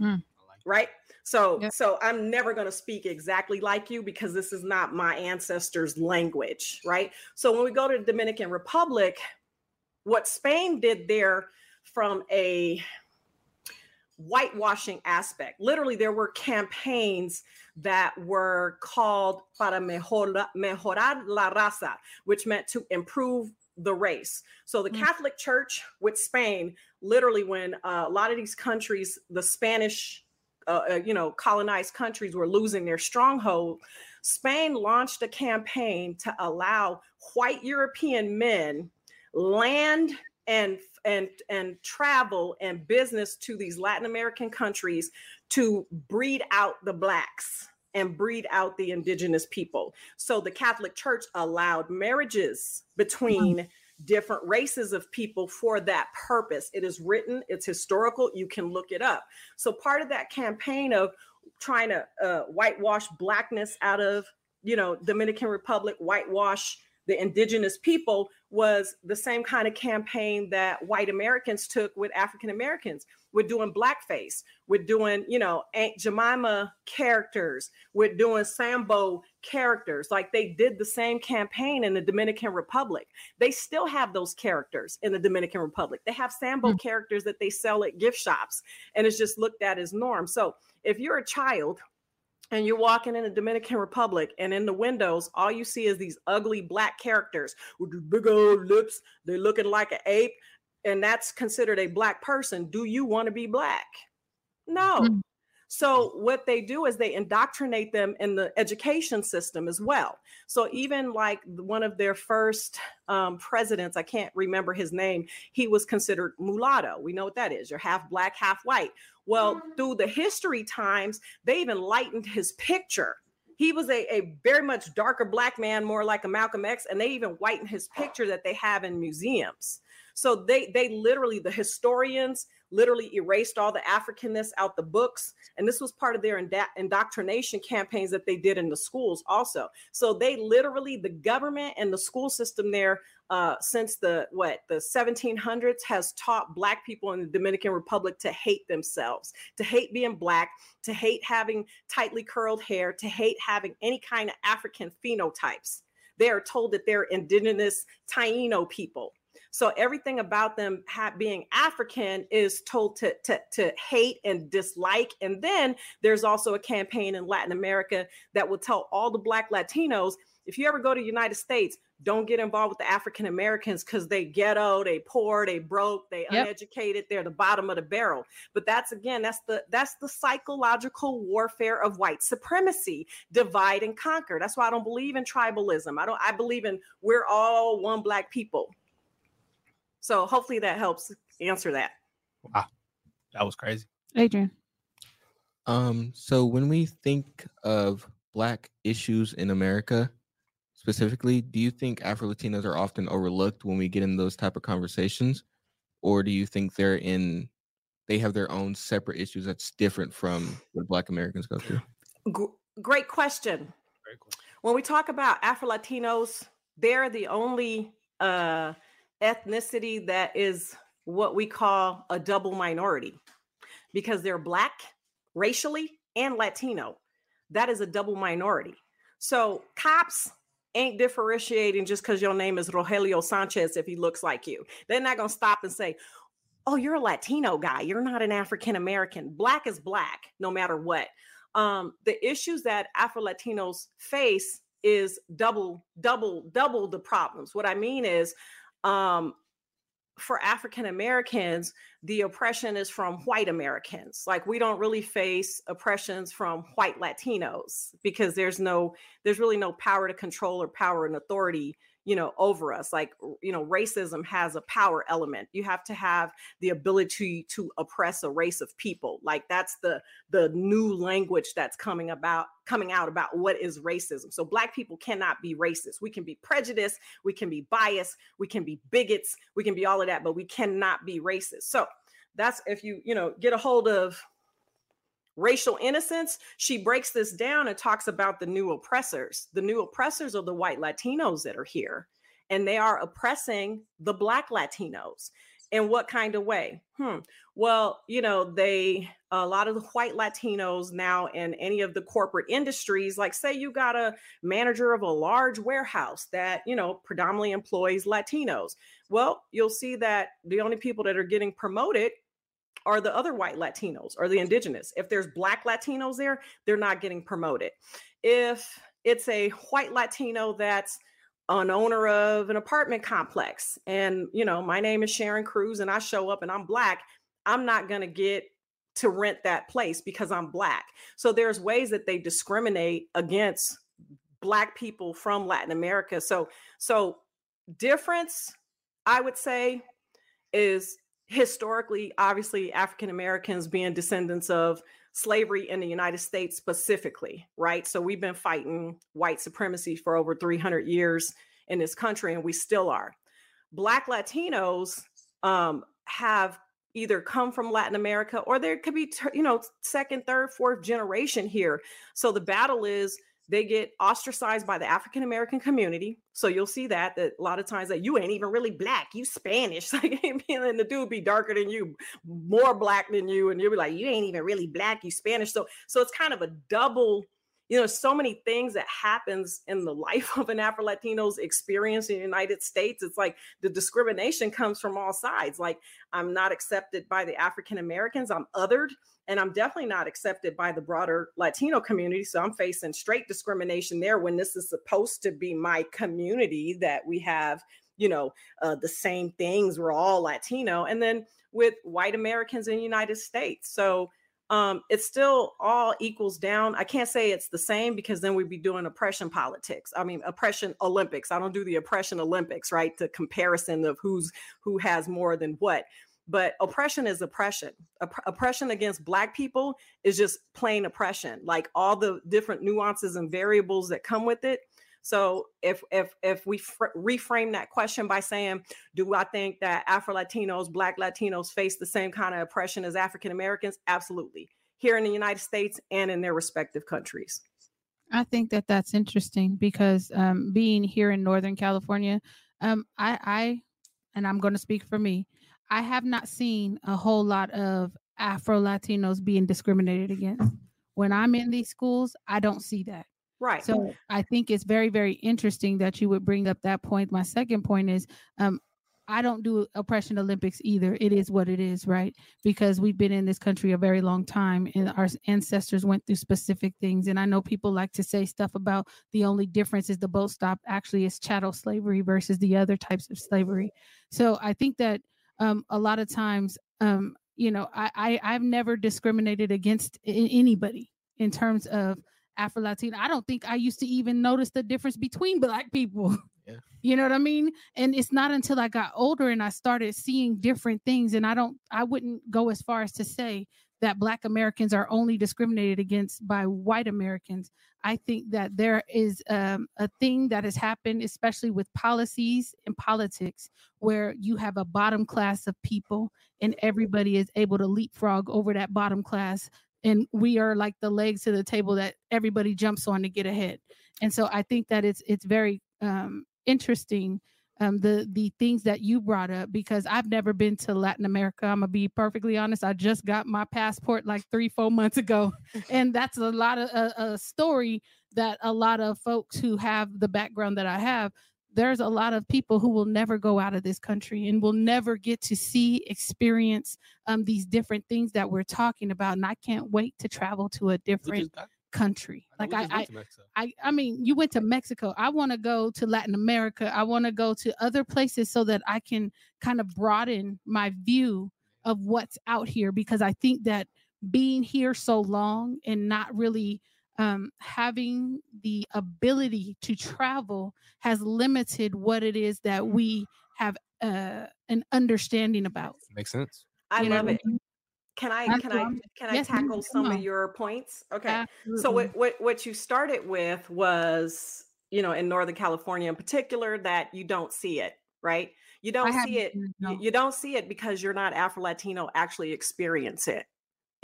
Mm. Right. So Yep. so I'm never going to speak exactly like you because this is not my ancestors' language, right? So when we go to the Dominican Republic, what Spain did there from a whitewashing aspect. Literally, there were campaigns that were called para mejor, mejorar la raza, which meant to improve the race. So the Mm. Catholic Church with Spain, literally, when uh, a lot of these countries, the Spanish, uh, uh, you know, colonized countries were losing their stronghold, Spain launched a campaign to allow white European men land and and and travel and business to these Latin American countries to breed out the blacks and breed out the indigenous people. So the Catholic Church allowed marriages between different races of people for that purpose. It is written, it's historical, you can look it up. So part of that campaign of trying to uh, whitewash blackness out of, you know, Dominican Republic, whitewash the indigenous people was the same kind of campaign that white Americans took with African Americans. We're doing blackface. We're doing, you know, Aunt Jemima characters. We're doing Sambo characters. Like they did the same campaign in the Dominican Republic. They still have those characters in the Dominican Republic. They have Sambo Mm. characters that they sell at gift shops, and it's just looked at as norm. So if you're a child and you're walking in the Dominican Republic, and in the windows, all you see is these ugly black characters with big old lips. They're looking like an ape, and that's considered a black person. Do you want to be black? No. Mm. So what they do is they indoctrinate them in the education system as well. So even like one of their first um, presidents, I can't remember his name, he was considered mulatto. We know what that is. You're half black, half white. Well, through the history times, they even lightened his picture. He was a, a very much darker black man, more like a Malcolm X, and they even whitened his picture that they have in museums. So they they literally the historians literally erased all the Africanness out the books. And this was part of their indo- indoctrination campaigns that they did in the schools also. So they literally, the government and the school system there, uh, since the what the 1700s, has taught Black people in the Dominican Republic to hate themselves, to hate being Black, to hate having tightly curled hair, to hate having any kind of African phenotypes. They are told that they're indigenous Taino people. So everything about them ha- being African is told to, to, to hate and dislike. And then there's also a campaign in Latin America that will tell all the Black Latinos if you ever go to the United States, don't get involved with the African Americans because they ghetto, they poor, they broke, they Yep. uneducated, they're the bottom of the barrel. But that's again, that's the that's the psychological warfare of white supremacy, divide and conquer. That's why I don't believe in tribalism. I don't I believe in we're all one black people. So hopefully that helps answer that. Wow. That was crazy. Adrian. Um, so when we think of black issues in America specifically, do you think Afro Latinos are often overlooked when we get in those type of conversations? Or do you think they're in they have their own separate issues that's different from what black Americans go through? Gr- great question. Very cool. when we talk about Afro Latinos, they're the only uh, ethnicity that is what we call a double minority because they're Black racially and Latino. That is a double minority. So cops ain't differentiating just because your name is Rogelio Sanchez if he looks like you. They're not going to stop and say, oh, you're a Latino guy. You're not an African American. Black is black, no matter what. Um, the issues that Afro Latinos face is double, double, double the problems. What I mean is, um, for African Americans, the oppression is from white Americans. Like we don't really face oppressions from white Latinos because there's no, there's really no power to control or power and authority, you know, over us. Like, you know, racism has a power element. You have to have the ability to oppress a race of people. Like that's the the new language that's coming about coming out about what is racism. So black people cannot be racist. We can be prejudiced, we can be biased, we can be bigots, we can be all of that, but we cannot be racist. So that's if you, you know, get a hold of racial innocence, she breaks this down and talks about the new oppressors. The new oppressors are the white Latinos that are here, and they are oppressing the black Latinos. In what kind of way? Hmm. Well, you know, they a lot of the white Latinos now in any of the corporate industries, like say you got a manager of a large warehouse that, you know, predominantly employs Latinos. Well, you'll see that the only people that are getting promoted are the other white Latinos or the indigenous. If there's black Latinos there, they're not getting promoted. If it's a white Latino that's an owner of an apartment complex and you know my name is Sharon Cruz and I show up and I'm black, I'm not going to get to rent that place because I'm black. So there's ways that they discriminate against black people from Latin America. So so difference I would say is historically obviously African Americans being descendants of slavery in the United States specifically, right? So we've been fighting white supremacy for over 300 years in this country and we still are. Black Latinos um, have either come from Latin America or there could be, you know, second, third, fourth generation here. So the battle is they get ostracized by the African American community. So you'll see that that a lot of times that you ain't even really black, you Spanish. Like and the dude be darker than you, more black than you, and you'll be like, you ain't even really black, you Spanish. So so it's kind of a double you know so many things that happens in the life of an afro-latino's experience in the united states it's like the discrimination comes from all sides like i'm not accepted by the african americans i'm othered and i'm definitely not accepted by the broader latino community so i'm facing straight discrimination there when this is supposed to be my community that we have you know uh, the same things we're all latino and then with white americans in the united states so um, it still all equals down. I can't say it's the same because then we'd be doing oppression politics. I mean, oppression Olympics. I don't do the oppression Olympics, right? The comparison of who's who has more than what. But oppression is oppression. Opp- oppression against Black people is just plain oppression, like all the different nuances and variables that come with it. So if if if we fr- reframe that question by saying, do I think that Afro Latinos, Black Latinos face the same kind of oppression as African Americans? Absolutely. Here in the United States and in their respective countries. I think that that's interesting because um, being here in Northern California, um, I, I, and I'm going to speak for me, I have not seen a whole lot of Afro Latinos being discriminated against. When I'm in these schools, I don't see that. Right. So I think it's very, very interesting that you would bring up that point. My second point is um, I don't do oppression Olympics either. It is what it is, right? Because we've been in this country a very long time and our ancestors went through specific things. And I know people like to say stuff about the only difference is the boat stop. Actually, is chattel slavery versus the other types of slavery. So I think that um, a lot of times, um, you know, I, I I've never discriminated against anybody in terms of Afro Latina. I don't think I used to even notice the difference between black people. Yeah. You know what I mean? And it's not until I got older and I started seeing different things. And I don't, I wouldn't go as far as to say that Black Americans are only discriminated against by white Americans. I think that there is um, a thing that has happened, especially with policies and politics, where you have a bottom class of people and everybody is able to leapfrog over that bottom class. And we are like the legs to the table that everybody jumps on to get ahead. And so I think that it's it's very um, interesting um, the the things that you brought up because I've never been to Latin America. I'm gonna be perfectly honest. I just got my passport like three four months ago, and that's a lot of a, a story that a lot of folks who have the background that I have. There's a lot of people who will never go out of this country and will never get to see, experience um, these different things that we're talking about. And I can't wait to travel to a different country. Like I, I, I, I mean, you went to Mexico. I want to go to Latin America. I want to go to other places so that I can kind of broaden my view of what's out here because I think that being here so long and not really um, having the ability to travel has limited what it is that we have uh, an understanding about. Makes sense. I You love what it. Can I That's can I can I Yes, tackle come some of your points? Okay. So what, what what you started with was, you know, in Northern California in particular, that you don't see it, right? You don't haven't see it. seen it, You, no. you don't see it because you're not Afro Latino actually experience it.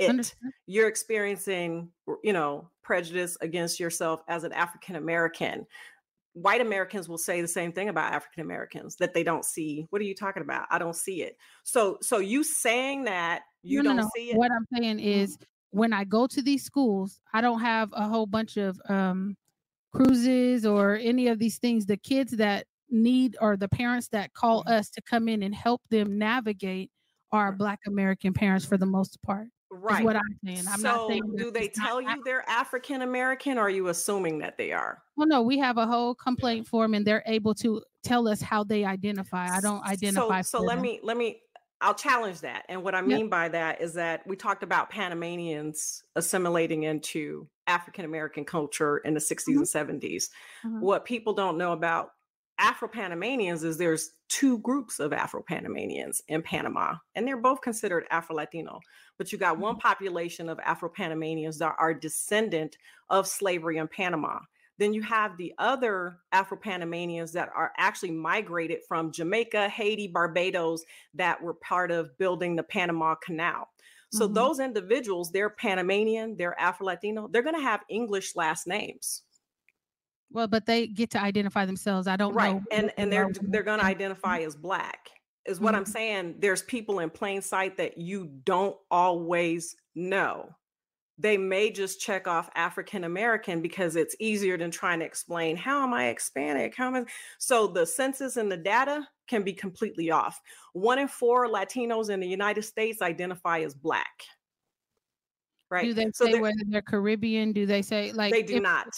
It Understand? you're experiencing, you know, prejudice against yourself as an African American. White Americans will say the same thing about African Americans that they don't see. What are you talking about? I don't see it. So so you saying that you No, no, don't no. see it? What I'm saying is when I go to these schools, I don't have a whole bunch of um cruises or any of these things. The kids that need or the parents that call Mm-hmm. us to come in and help them navigate are black American parents for the most part. Right. what I'm saying. I'm so not saying do they it's not tell you they're African American or are you assuming that they are? Well, no, we have a whole complaint form and they're able to tell us how they identify. I don't identify. So, so let them. me let me I'll challenge that. And what I Yep. mean by that is that we talked about Panamanians assimilating into African American culture in the 60s and 70s. Mhm. What people don't know about Afro Panamanians is there's two groups of Afro Panamanians in Panama, and they're both considered Afro Latino. But you got one population of Afro Panamanians that are descendant of slavery in Panama. Then you have the other Afro Panamanians that are actually migrated from Jamaica, Haiti, Barbados, that were part of building the Panama Canal. So Mhm. those individuals, they're Panamanian, they're Afro Latino, they're going to have English last names. Well, but they get to identify themselves. I don't right know. and and they they're they're going to identify as black is what i'm Mhm. saying there's people in plain sight that you don't always know they may just check off african american because it's easier than trying to explain how am i hispanic how am i so the census and the data can be completely off one in four latinos in the united states identify as black right Do they so say whether they're Caribbean? Do they say like they do if- not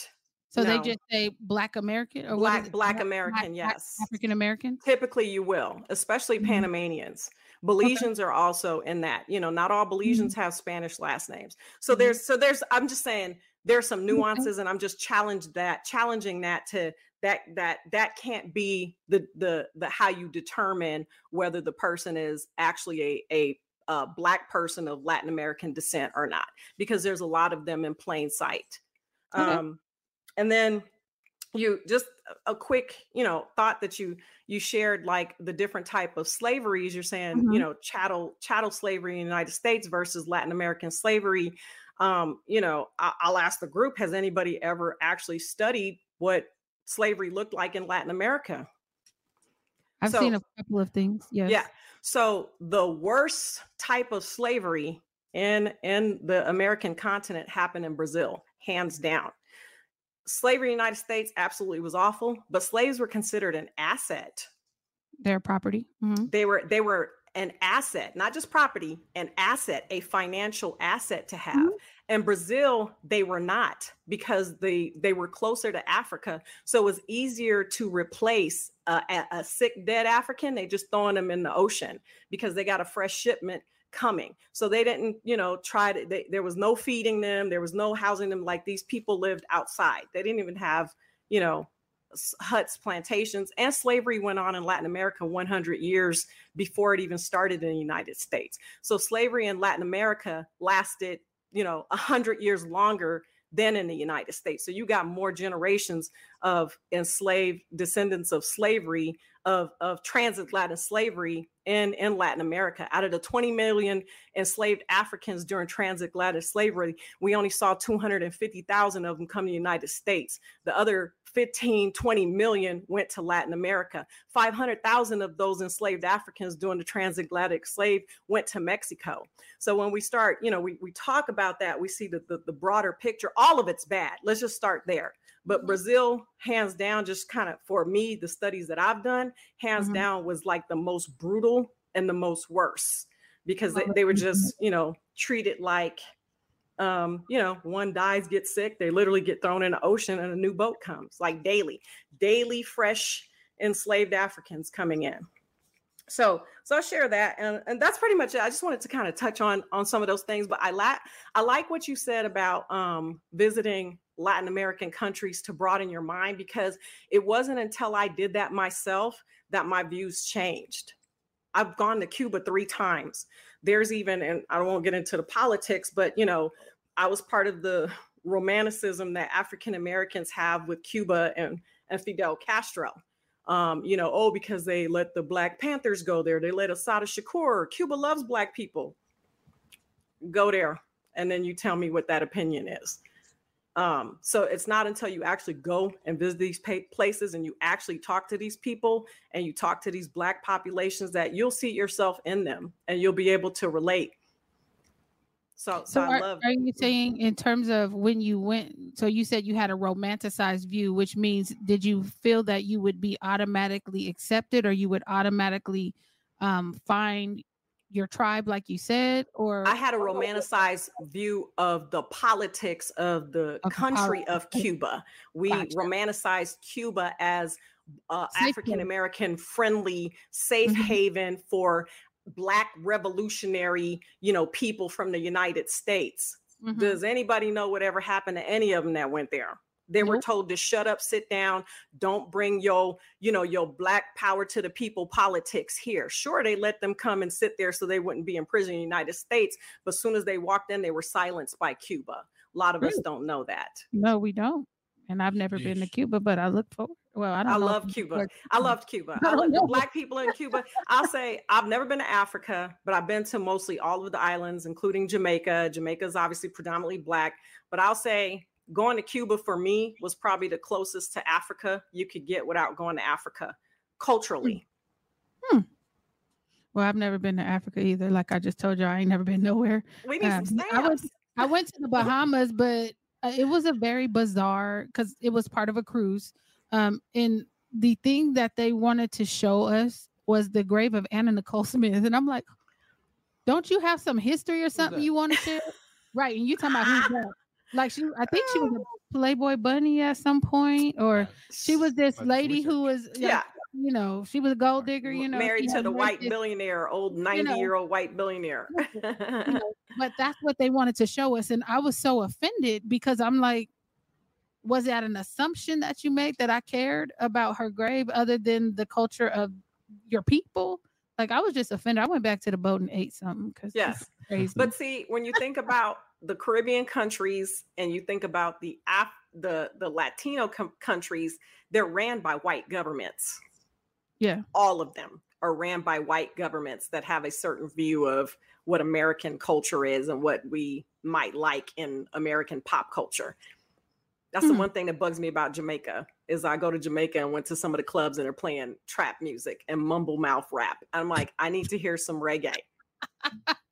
So they just say Black American or black black american yes African American. Typically, you will, especially Mhm. Panamanians. Belizeans are also in that. You know, not all Mm-hmm. Belizeans have Spanish last names. So Mhm. there's, so there's. I'm just saying there's some nuances, and I'm just challenge that, challenging that to that that that can't be the the the how you determine whether the person is actually a a a black person of Latin American descent or not, because there's a lot of them in plain sight. Okay. Um, and then you just a- quick you know thought that you you shared like the different type of slaveries you're saying you Mhm. know chattel chattel slavery in the united states versus latin american slavery um you know I, i'll ask the group has anybody ever actually studied what slavery looked like in latin america I've So- seen a couple of things. Yes. yeah. So the worst type of slavery in in the American continent happened in Brazil, hands down. Slavery in the United States absolutely was awful, but slaves were considered an asset. Their property. Mhm. They were they were an asset, not just property, an asset, a financial asset to have. In Brazil, they were not because they they were closer to Africa, so it was easier to replace a, a, a sick dead African. They just throwing them in the ocean because they got a fresh shipment coming. So they didn't, you know, try to. They, there was no feeding them. There was no housing them. Like these people lived outside. They didn't even have, you know, huts, plantations, and slavery went on in Latin America 100 years before it even started in the United States. So slavery in Latin America lasted, you know, 100 years longer than in the United States. So you got more generations of enslaved descendants of slavery of of transatlantic slavery in in Latin America. Out of the 20 million enslaved Africans during transatlantic slavery, we only saw 250,000 of them come to the United States. The other 15, 20 million went to Latin America. 500,000 of those enslaved Africans during the transatlantic slave went to Mexico. So when we start, you know, we, we talk about that, we see the, the, the broader picture. All of it's bad. Let's just start there. But Brazil, hands down, just kind of for me, the studies that I've done, hands Mhm. down was like the most brutal and the most worse because they, they were just, you know, treated like, um, you know, one dies, gets sick, they literally get thrown in the ocean and a new boat comes like daily, daily fresh enslaved Africans coming in. So, so I'll share that, and, and that's pretty much it. I just wanted to kind of touch on on some of those things, but I like I like what you said about um, visiting Latin American countries to broaden your mind because it wasn't until I did that myself that my views changed. I've gone to Cuba three times. There's even, and I won't get into the politics, but you know, I was part of the romanticism that African Americans have with Cuba and, and Fidel Castro. Um, you know, oh, because they let the Black Panthers go there, they let Assata Shakur. Cuba loves Black people. Go there, and then you tell me what that opinion is. Um, so it's not until you actually go and visit these places and you actually talk to these people and you talk to these black populations that you'll see yourself in them and you'll be able to relate. So, so, So I are, love. are you saying in terms of when you went? So you said you had a romanticized view, which means did you feel that you would be automatically accepted, or you would automatically um, find your tribe, like you said, or I had a romanticized view of the politics of the Of the country of. Cuba. We Gotcha. romanticized Cuba as uh, African American friendly, safe Mhm. haven for Black revolutionary, you know, people from the United States. Mhm. Does anybody know whatever happened to any of them that went there? They were told to shut up, sit down, don't bring your, you know, your black power to the people politics here. Sure, they let them come and sit there so they wouldn't be in prison in the United States, but as soon as they walked in, they were silenced by Cuba. A lot of us don't know that. no, we don't. And I've never been to Cuba, but I look forward. Well, I don't. I love Cuba. I loved Cuba. I I love the black people in Cuba. I'll say I've never been to Africa, but I've been to mostly all of the islands, including Jamaica. Jamaica is obviously predominantly black, but I'll say going to Cuba for me was probably the closest to Africa you could get without going to Africa culturally. Hmm. Well, I've never been to Africa either. Like I just told you, I ain't never been nowhere. We need Um, some I went, stamps. I went to the Bahamas, but uh, it was a very bizarre because it was part of a cruise. Um, and the thing that they wanted to show us was the grave of Anna Nicole Smith, and I'm like, don't you have some history or something you want to share? right, and you talking about who's that? Like she, I think she was a Playboy bunny at some point, or she was this lady who was, like, Yeah, you know, she was a gold digger, you know, married to the white married- billionaire, old know. 90 year old white billionaire. you know, but that's what they wanted to show us. And I was so offended because I'm like, was that an assumption that you made that I cared about her grave other than the culture of your people? Like I was just offended. I went back to the boat and ate something because yes. But see, when you think about the Caribbean countries and you think about the Af- the the Latino com- countries, they're ran by white governments. Yeah. All of them are ran by white governments that have a certain view of what American culture is and what we might like in American pop culture. That's the Hmm. one thing that bugs me about Jamaica is I go to Jamaica and went to some of the clubs and they're playing trap music and mumble mouth rap. I'm like, I need to hear some reggae.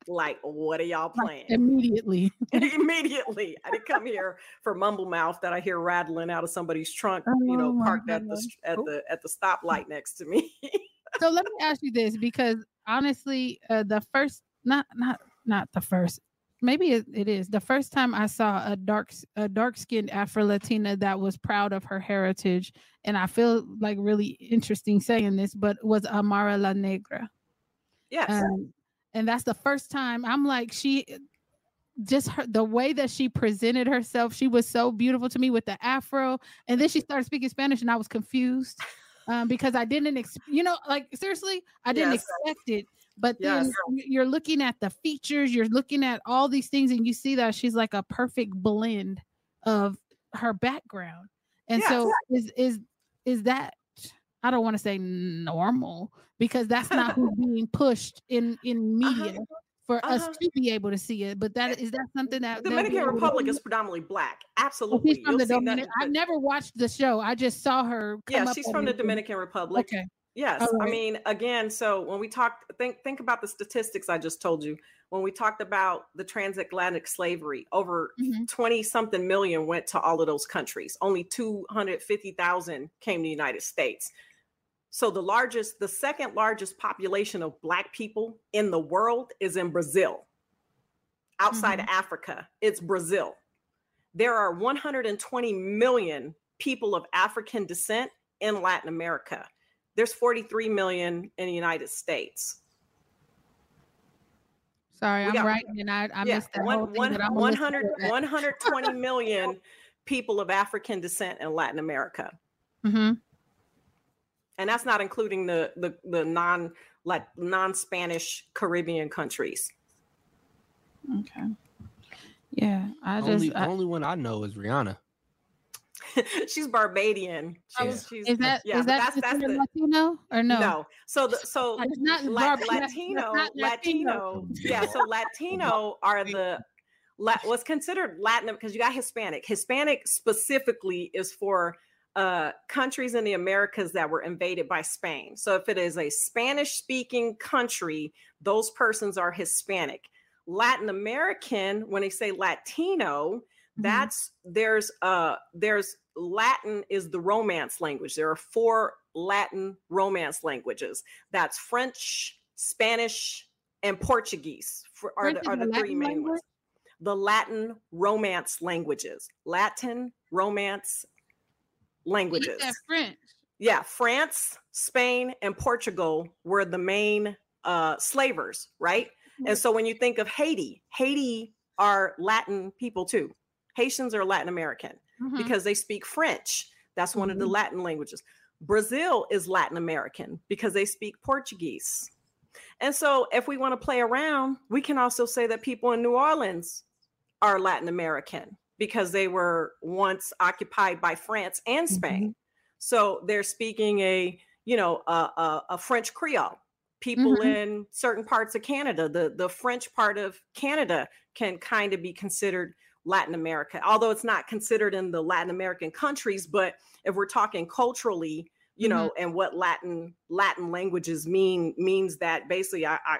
like, what are y'all playing? Immediately. Immediately. I didn't come here for mumble mouth that I hear rattling out of somebody's trunk, you Oh know, parked at the at Oh. the at the stoplight next to me. so let me ask you this because honestly uh, the first not not not the first maybe it, it is the first time i saw a dark a dark skinned afro latina that was proud of her heritage and i feel like really interesting saying this but was amara la negra yes. um, and that's the first time i'm like she just her the way that she presented herself she was so beautiful to me with the afro and then she started speaking spanish and i was confused um, because i didn't ex- you know like seriously i didn't Yes. expect it but then Yes. y- you're looking at the features you're looking at all these things and you see that she's like a perfect blend of her background and so is is is that i don't want to say normal because that's not who's being pushed in in media for us Uh-huh. to be able to see it but that is that something that the Dominican we're able to Republic is predominantly black. Absolutely. she's from You'll the Dominican. I've never watched the show. I just saw her. Come yeah, she's from the. Dominican Republic. Okay. Yes, All I mean, again, so when we talked, think think about the statistics I just told you. When we talked about the transatlantic slavery, over Mhm. twenty something million went to all of those countries. Only two hundred fifty thousand came to the United States. So the largest, the second largest population of Black people in the world is in Brazil. Outside of Africa, it's Brazil. There are 120 million people of African descent in Latin America. There's 43 million in the United States. Sorry, We I'm got- writing and I, I yeah, missed that one- whole thing. one- but I'm gonna listen 100 to 120 million people of African descent in Latin America. Mm-hmm. And that's not including the the, the non like non-Spanish Caribbean countries. Okay. Yeah, I just only I- only one I know is Rihanna. she's Barbadian. Oh, She's, she's is that yeah, is that that's that's the Latino or no? no. So the so It's not La- Barb- that's- that's Latino, not Latino, yeah. So Latino are the La- what's considered Latin because you got Hispanic. Hispanic specifically is for uh, countries in the Americas that were invaded by Spain. So if it is a Spanish-speaking country, those persons are Hispanic. Latin American, when they say Latino, Mhm. that's there's uh there's Latin is the romance language. There are four Latin romance languages. That's French, Spanish, and Portuguese. For, are the, are the the three Latin main language? ones. The Latin romance languages. Latin romance languages. French. Yeah, France, Spain, and Portugal were the main uh, slavers, right? And so when you think of Haiti, Haiti are Latin people too. Haitians are Latin American Mhm. because they speak French. That's one of the Latin languages. Brazil is Latin American because they speak Portuguese. And so if we want to play around, we can also say that people in New Orleans are Latin American because they were once occupied by France and Spain. So they're speaking a, you know, a, a, a French Creole. People Mhm. in certain parts of Canada, the, the French part of Canada can kind of be considered Latin America, although it's not considered in the Latin American countries. But if we're talking culturally, you know, and what Latin Latin languages mean means that basically I, I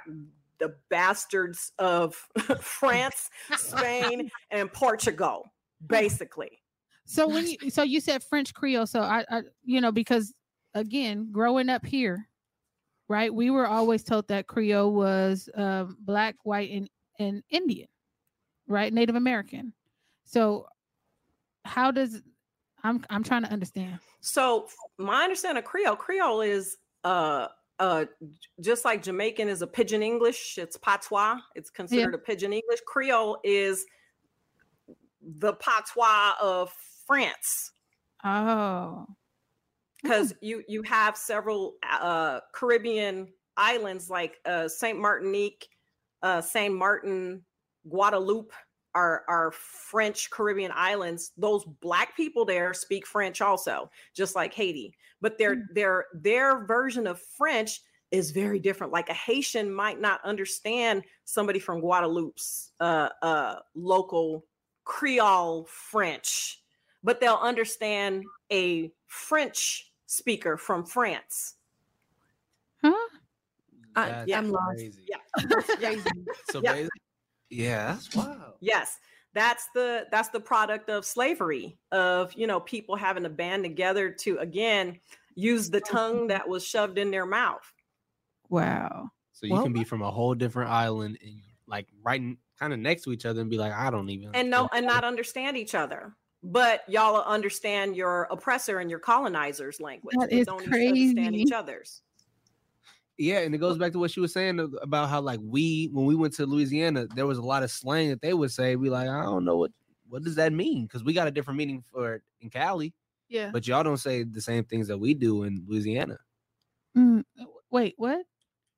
the bastards of France, Spain, and Portugal, basically. So when you so you said French Creole, so I, I you know because again growing up here, right, we were always told that Creole was um, black, white, and and Indian, right, Native American. So how does I'm I'm trying to understand. So my understanding of Creole, Creole is uh uh just like Jamaican is a pidgin English, it's patois, it's considered a pidgin English. Creole is the patois of France Oh, because you you have several uh Caribbean islands like uh Saint Martinique, uh Saint Martin, Guadeloupe, our our French Caribbean islands, those black people there speak French also, just like Haiti. But their Mm. their their version of French is very different. Like a Haitian might not understand somebody from Guadeloupe's uh uh local Creole French, but they'll understand a French speaker from France. Huh? I, That's I'm lost. crazy. Yeah. That's crazy. So Yeah. Basically, yeah, that's wild. Yes, that's the that's the product of slavery of you know people having to band together to again use the tongue mm-hmm. that was shoved in their mouth. Wow. So you Well- can be from a whole different island and like right kind of next to each other and be like, I don't even and no and not understand each other but y'all understand your oppressor and your colonizer's language That but is don't even understand each crazy. other's Yeah, and it goes back to what she was saying about how like we when we went to Louisiana, there was a lot of slang that they would say. We like, I don't know what what does that mean because we got a different meaning for it in Cali, Yeah. but y'all don't say the same things that we do in Louisiana. Mm, wait, what?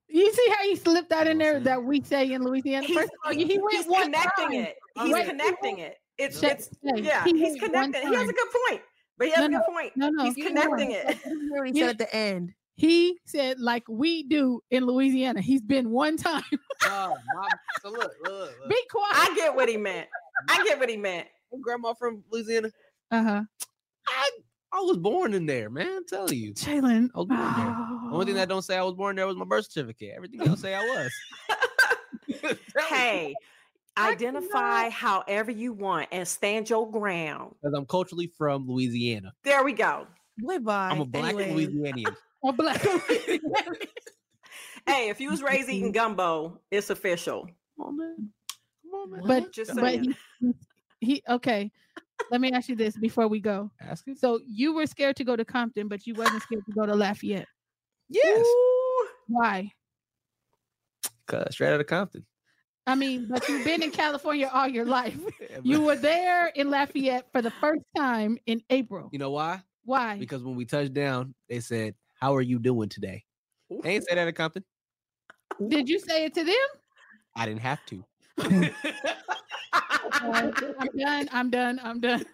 You see how he slipped that in there that we say in Louisiana? he's, First of all, he went he's one connecting time. it he's Wait, he connecting it it's, Shay- it's Shay, yeah he he's connecting he has a good point but he has No, a no, good point No, no. he's he connecting went- it You hear what he Yeah. said at the end. He said like we do in Louisiana. He's been one time. Oh, my, so look, look, look. Be quiet. i get what he meant i get what he meant My grandma from Louisiana. Uh huh. I I was born in there, man. I'm telling you. Jalen. I was born there. The only thing that don't say I was born there was my birth certificate. Everything else say I was. hey I identify however you want and stand your ground because I'm culturally from Louisiana. there we go Boy, bye. I'm a black Anyways, Louisianian. Black. Hey, if you was raised eating gumbo, it's official. Come on, man. Come on, man. but Just but he, he okay. Let me ask you this before we go. Ask it. So you were scared to go to Compton, but you wasn't scared to go to Lafayette. Yes. Ooh, Why? Cause straight out of Compton. I mean, but you've been in California all your life. You were there in Lafayette for the first time in April. You know why? Why? Because when we touched down, they said, "How are you doing today?" They ain't say that at Compton. Did you say it to them? I didn't have to. I'm done. I'm done. I'm done.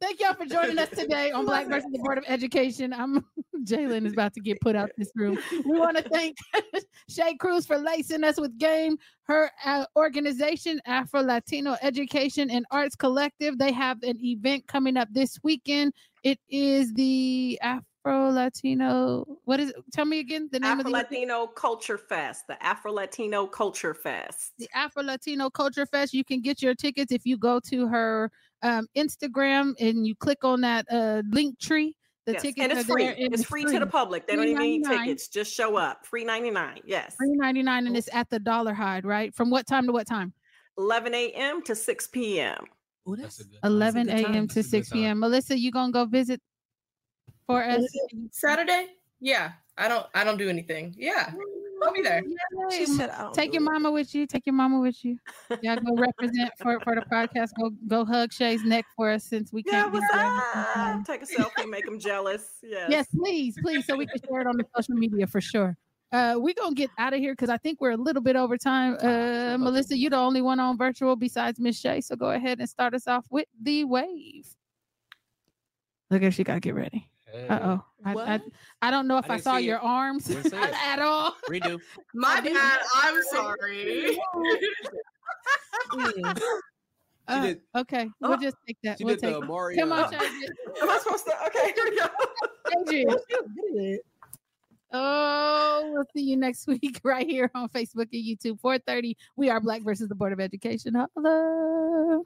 Thank y'all for joining us today on Black versus the Board of Education. I'm Jalen is about to get put out this room. We want to thank Shay Cruz for lacing us with game. Her uh, organization, Afro Latino Education and Arts Collective, they have an event coming up this weekend. It is the Afro Latino. What is it? Tell me again the name Afro of the event. Latino Culture Fest, the Afro Latino Culture Fest. the Afro Latino Culture Fest. You can get your tickets if you go to her um, Instagram and you click on that uh, Linktree. The Yes, tickets and it's are free. there. and It's free to the public. They don't even need tickets. Just show up. Free 99. Yes. Three ninety nine, and it's at the Dollarhide, right? From what time to what time? 11 a.m. to 6 p.m. Ooh, That's that's a good. Eleven a.m. To a six p.m. Melissa, you gonna go visit for us? Saturday? Yeah. I don't I don't do anything. Yeah. I'll be there. She said, I don't Take your it. mama with you. Take your mama with you. Y'all go represent for, for the podcast. Go go hug Shay's neck for us since we can't be what's there. up? Take a selfie, make them jealous. Yes. Yes, please, please, so we can share it on the social media for sure. Uh, we're gonna get out of here because I think we're a little bit over time. Uh, Melissa, you're the only one on virtual besides Miss Shay, so go ahead and start us off with the wave. Look at she gotta get ready. Uh oh, I, I, I don't know if I I, saw your it. arms Didn't see it. at all. Redo. My bad. I'm sorry. Uh, did- okay, we'll just take that. We'll take. the Mario. Come on, Oh. Am I supposed to? Okay, here we go. Adrian. Oh, we'll see you next week right here on Facebook and YouTube. 4:30. We are Black versus the Board of Education. Holla.